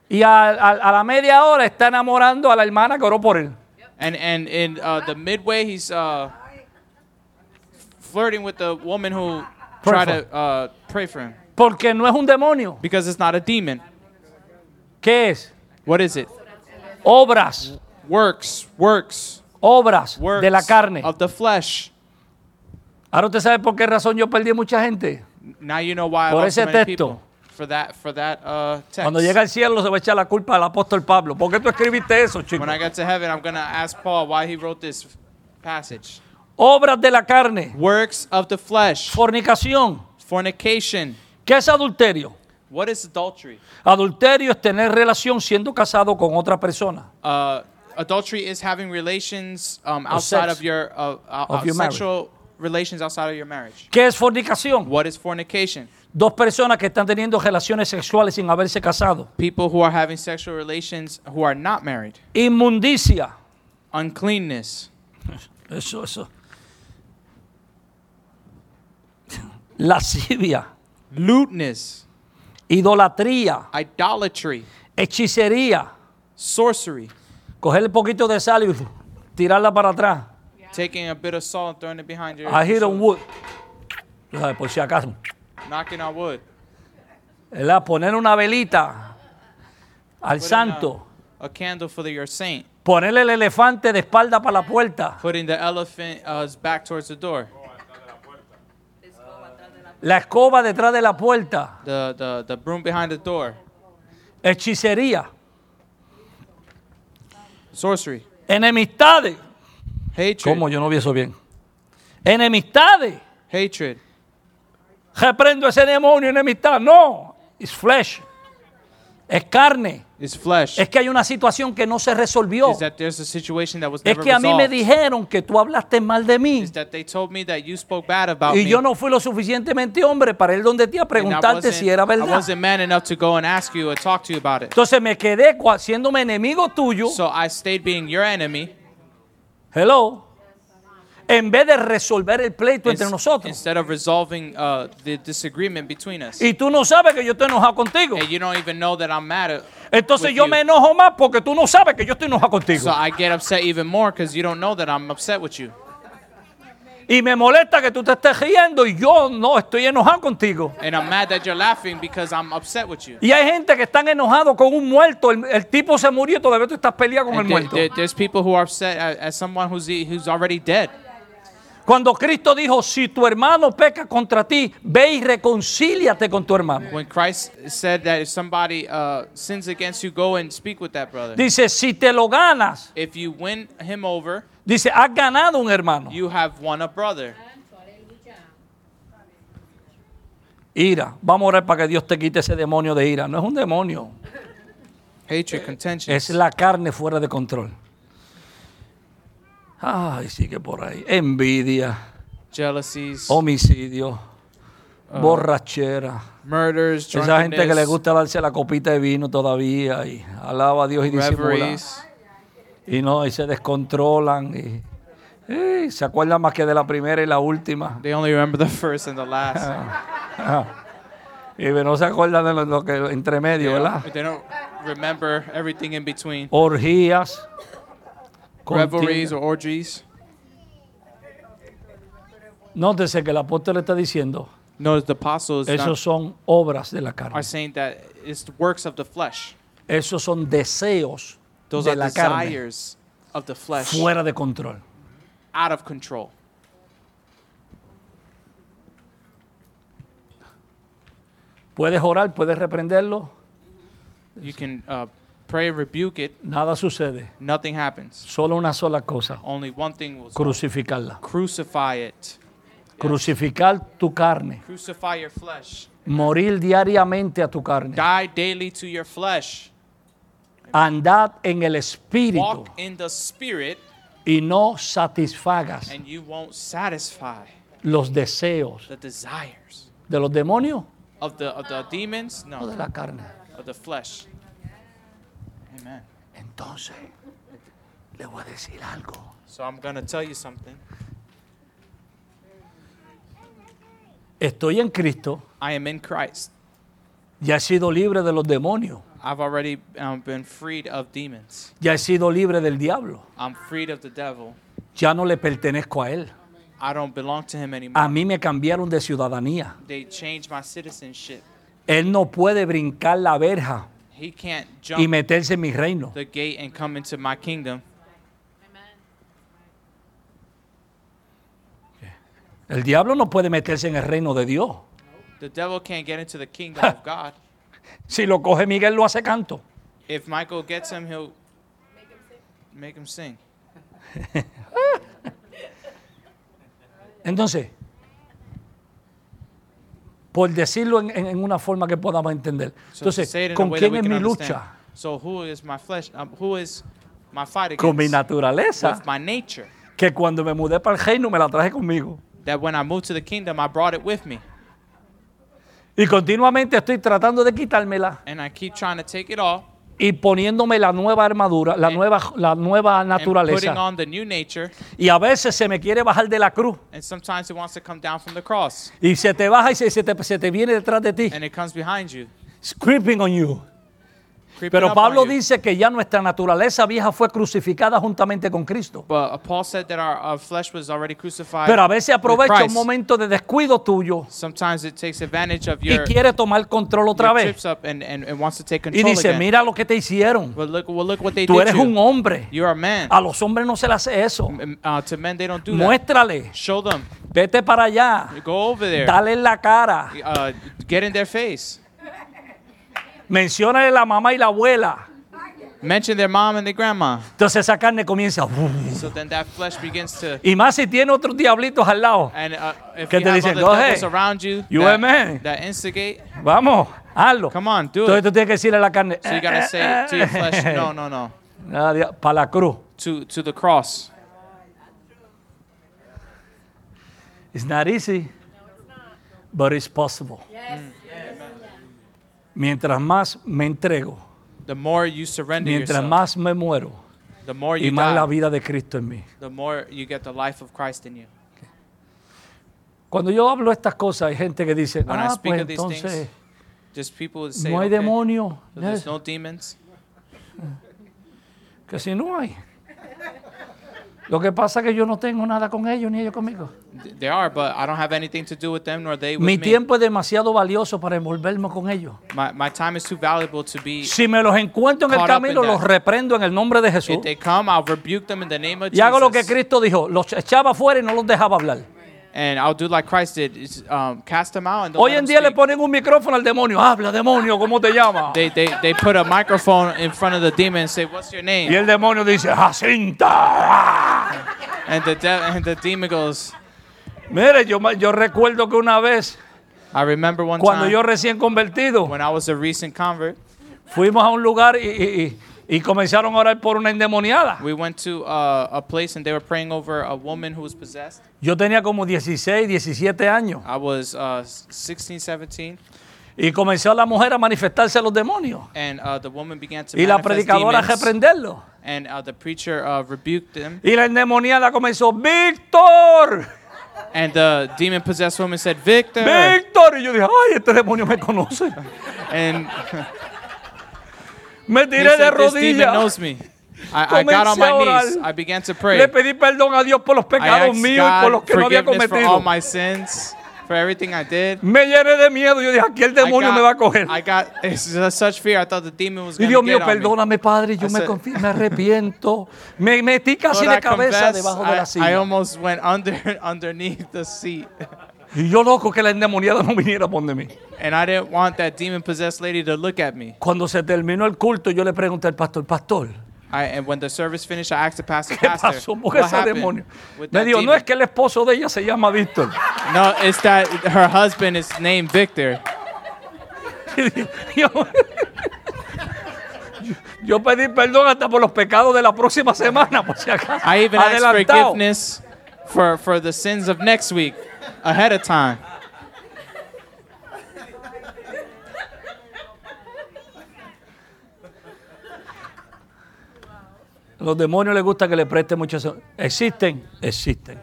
y a, a- a la media hora está enamorando a la hermana que oró por él. and and in uh, the midway he's uh, flirting with the woman who Pray tried for to uh, pray for him Porque no es un demonio. because it's not a demon. ¿Qué es? What is it? Obras, Works, works, obras works de la carne. of the flesh. Ahora usted sabe por qué razón yo perdí mucha gente. Now you know why I Por lost so ese many texto. people for that for that uh, text. Cuando llega al cielo se va a echar la culpa al apóstol Pablo. ¿Por qué tú escribiste eso, chico? when I get to heaven, I'm gonna ask Paul why he wrote this passage. Obras de la carne, Works of the flesh, fornicación. fornication. ¿Qué es adulterio? What is adultery? Adulterio es tener relación siendo casado con otra persona. Uh, adultery is having relations um, outside of your uh, uh, Of your marriage. sexual relations outside of your marriage. ¿Qué es fornicación? What is fornication? Dos personas que están teniendo relaciones sexuales sin haberse casado. People who are having sexual relations who are not married. Inmundicia. Uncleanness. Eso, eso. Lascivia. Lewdness. Idolatría. Idolatry. Hechicería. Sorcery. Coger un poquito de sal y tirarla para atrás. Taking a bit of salt and throwing it behind your I hit shoulder. wood. Por si acaso. Knocking on wood. ¿Verdad? Poner una velita al Putting santo. A, a candle for the, your saint. Ponerle el elefante de espalda para la puerta. Putting the elephant uh, back towards the door. La escoba detrás de la puerta. The, the, the broom behind the door. Hechicería. Sorcery. Enemistades. Hatred. ¿Cómo? Yo no vi eso bien. Enemistades. Hatred. Reprendo ese demonio, enemistad. No. Es flesh. Es carne. Is flesh. Es que hay una situación que no se resolvió. Is that there's a situation that was Es never que a mí me dijeron que tú hablaste mal de mí. Is that they told me that you spoke bad about Y yo no fui lo suficientemente hombre para ir donde ti a preguntarte si era verdad. wasn't man enough to go and ask you and talk to you about it. Entonces me quedé haciéndome enemigo tuyo. So I stayed being your enemy Hello. En vez de resolver el pleito entre nosotros. instead of resolving uh, the disagreement between us. Y tú no sabes que yo estoy enojado contigo. And you don't even know that I'm mad at Entonces yo you. me enojo más porque tú no sabes que yo estoy enojado contigo. So I get upset even more because you don't know that I'm upset with you. Y me molesta que tú te estés riendo y yo no estoy enojado contigo. And I'm mad that you're laughing because I'm upset with you. Y hay gente que están enojados con un muerto. El, el tipo se murió y todavía tú estás peleando con el And there- muerto. there- there's people who are upset at, at someone who's, who's already dead. Cuando Cristo dijo, si tu hermano peca contra ti, ve y reconcíliate con tu hermano. When Christ said that if somebody uh, sins against you, go and speak with that brother. Dice, si te lo ganas, If you win him over, dice, has ganado un hermano. you have won a brother. Ira. Vamos a orar para que Dios te quite ese demonio de ira. No es un demonio, Hatred, contention. es la carne fuera de control. Ay, sigue por ahí. Envidia, jealousies, homicidio, borrachera. murders, Esa gente que le gusta darse la copita de vino todavía y alaba a Dios y disimula. Y no, y se descontrolan y, y se acuerdan más que de la primera y la última. They only remember the first and the last. Y no se acuerdan de lo, lo que entre medio, ¿verdad? They don't remember everything in between. Orgías. Revelries or orgies. Nótese que el apóstol está diciendo, Notice the apostles esos son obras de la carne. are saying that it's the works of the flesh. Esos son deseos Those de are la carne desires of the flesh fuera de control. out of control. Puedes orar, puedes reprenderlo, You can uh, pray rebuke it. nada sucede. Nothing happens. Solo una sola cosa, Only one thing will crucificarla. crucify it. Crucificar tu carne. Crucify your flesh. Morir diariamente a tu carne. Die daily to your flesh. Andad en el espíritu Walk in the spirit, y no satisfagas and you won't satisfy los deseos the desires de los demonios of the of the demons. o No, de la carne. of the flesh. Amen. Entonces, le voy a decir algo. So I'm gonna tell you something. Estoy en Cristo, I am in Christ. ya he sido libre de los demonios, I've already um, been freed of demons. ya he sido libre del diablo, I'm freed of the devil. ya no le pertenezco a él. I don't belong to him anymore. A mí me cambiaron de ciudadanía. they changed my citizenship. Él no puede brincar la verja He can't y jump meterse en mi reino. the gate and come into my kingdom. El diablo no puede meterse en el reino de Dios. The devil can't get into the kingdom of God. Si lo coge Miguel, lo hace canto. If Michael gets him, he'll make him sing. Entonces, por decirlo en, en- en una forma que podamos entender. So Entonces, a ¿con quién es mi lucha? So who is my flesh? Um, who is my fight? Con mi naturaleza, With my nature. que cuando me mudé para el reino me la traje conmigo. That when I moved to the kingdom, I brought it with me, Y continuamente estoy tratando de quitármela and I keep trying to take it all y poniéndome la nueva armadura, la nueva, la nueva and putting naturaleza. on the new nature. Y a veces se me quiere bajar de la cruz. And sometimes it wants to come down from the cross, Y se te baja y se, se te, se te viene detrás de ti. and it comes behind you, It's creeping on you. Pero Pablo dice que ya nuestra naturaleza vieja fue crucificada juntamente con Cristo. But uh, Paul said that our, our flesh was already crucified. Pero a veces aprovecha un momento de descuido tuyo Sometimes it takes advantage of y quiere tomar control otra vez. trips up and, and, and wants to take Y dice, again. mira lo que te hicieron. But look, well, look what they Tú eres un you. hombre. You're a man. A los hombres no se les hace eso. Uh, to men, they don't do that. Muéstrale. Show them. Vete para allá. Go over there. Dale en la cara. Uh, get in their face. Menciónale la mamá y la abuela. Mention their mom and their grandma. Entonces esa carne comienza. So then that flesh begins to. Y más si tiene otros diablitos al lado. And uh, if ¿Qué you te dicen? Go ahead. you You that, amen. that instigate, Vamos, hazlo. come on, do Entonces it. tú tienes que decirle a la carne. So you gotta say to your flesh, no, no, no, Para la cruz. to to the cross. It's not easy, but it's possible. Mientras más me entrego, The more you surrender mientras yourself, más me muero, the more y you más la vida de Cristo en mí. the more you get the life of Christ in you. Cuando yo hablo estas cosas, hay gente que dice, When ah, pues entonces things, say, no hay okay, demonio. so Eh, no demons. Que si no hay. Lo que pasa es que yo no tengo nada con ellos ni ellos conmigo. Th- They are, but I don't have anything to do with them nor they with Mi me. tiempo es demasiado valioso para envolverme con ellos. My, my time is too valuable to be. Si me los encuentro en el camino, los reprendo en el nombre de Jesús. If they come, I'll rebuke them in the name of Y hago lo que Jesus. Cristo dijo, los echaba afuera y no los dejaba hablar. And I'll do like Christ did, is, um, cast them out and don't Hoy let en them día le speak. ponen un micrófono al demonio. Habla, demonio, ¿cómo te llamas? They, they, they put a microphone in front of the demon and say, what's your Y name? el demonio dice, Jacinta. And the, de- and the demon goes, Mire, yo, me- yo recuerdo que una vez, I remember one cuando time yo recién convertido, when I was a recent convert, fuimos a un lugar y, y- y- y comenzaron a orar por una endemoniada. we went to uh, a place and they were praying over a woman who was possessed. Yo tenía como 16, 17 años. I was uh, 16, 17, Y comenzó la mujer a manifestarse a los demonios. and uh, the woman began to Y la predicadora a reprenderlo. and uh, the preacher uh, rebuked them. Y la endemoniada comenzó, Víctor, And the demon possessed woman said, Victor. Víctor. Y yo dije, ay, este demonio me conoce. And Me tiré de rodillas. I, I got on my knees. I began to pray. Le pedí perdón a Dios por los I pecados míos y por los que no había forgiveness for all cometido. my sins, for everything I did. Me llené de miedo. Yo dije, aquí el I demonio got- me va a coger. I got such fear. I thought the demon was Y going Dios to mío, perdóname, Padre, yo I me, said- me arrepiento. Me metí casi Lord, de I cabeza debajo de la I, I silla. almost went under underneath the seat. Y yo loco que la endemoniada no viniera a poner mí. And I didn't want that demon possessed lady to look at me. Cuando se terminó el culto, yo le pregunté al pastor, pastor, I, and when the service finished, I asked the pastor, ¿qué pasó? What ese happened demonio. Me dijo, no demon?" es que el esposo de ella se llama Víctor. No, it's that her husband is named Victor. yo, yo pedí perdón hasta por los pecados de la próxima semana, por si acaso. I even asked forgiveness for, for the sins of next week ahead of time. Los demonios les gusta que le preste mucho. Existen, existen.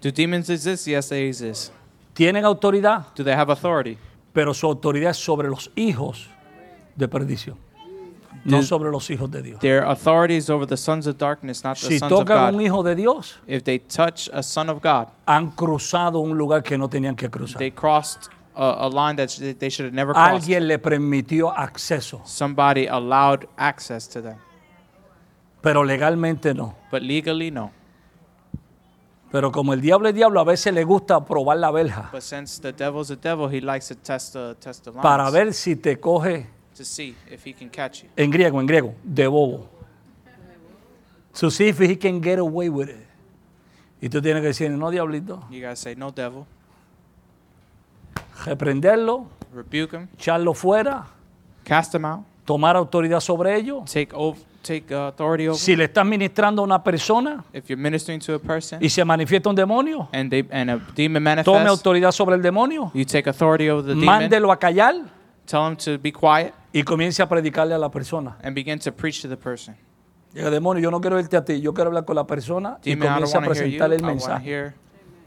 Do demons exist? Yes, they exist. Tienen autoridad, Do they have authority? pero su autoridad es sobre los hijos de perdición, no sobre los hijos de Dios. Their authority is over the sons of darkness, not the Si sons of tocan un God. hijo de Dios, If they touch a son of God, han cruzado un lugar que no tenían que cruzar. they crossed a, a line that sh- they should have never crossed. Alguien le permitió acceso, Somebody allowed access to them, pero legalmente no. but legally, no. Pero como el diablo es diablo, a veces le gusta probar la verja But since the devil's a devil, he likes to test the test the lines para ver si te coge, to see if he can catch you. en griego, en griego, de bobo. To see if he can get away with it. Y tú tienes que decir, no, diablito, You gotta say, "No, devil." reprenderlo, Rebuke him, echarlo fuera, cast him out, tomar autoridad sobre ello. take over, take uh, authority over. Si le estás ministrando a una persona If you're ministering to a person y se manifiesta un demonio, and they and a demon tome manifests, autoridad sobre el demonio, you take authority over the demon. mándelo a callar Tell him to be quiet y comience a predicarle a la persona. and begin to preach to the person. Llega demonio, yo no quiero irte a ti, yo quiero hablar con la persona y Demon, I don't comienza a want to hear you. presentarle I el want to mensaje. hear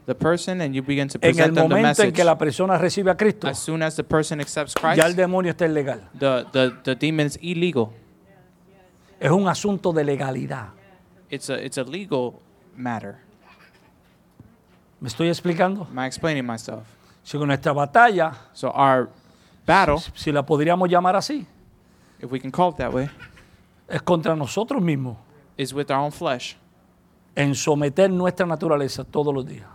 the person, and you begin to En el present them the momento en message. que la persona recibe a Cristo, As soon as the person accepts ya el Christ, demonio está ilegal. the, the, the demon is illegal. Es un asunto de legalidad. It's a it's a legal matter. ¿Me estoy explicando? Am I explaining myself? Si nuestra batalla, So our battle, si la podríamos llamar así, if we can call it that way, es contra nosotros mismos, is with our own flesh en someter nuestra naturaleza todos los días.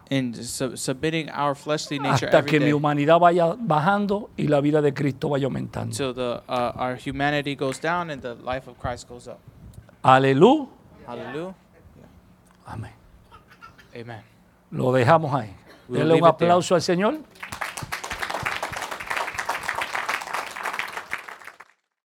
su- submitting our fleshly nature Hasta every que mi day humanidad vaya bajando y la vida de Cristo vaya aumentando. until the uh, our humanity goes down and the life of Christ goes up. Aleluya. Hallelujah. Amén. Amen. Lo dejamos ahí. We'll Denle un it there. aplauso al Señor.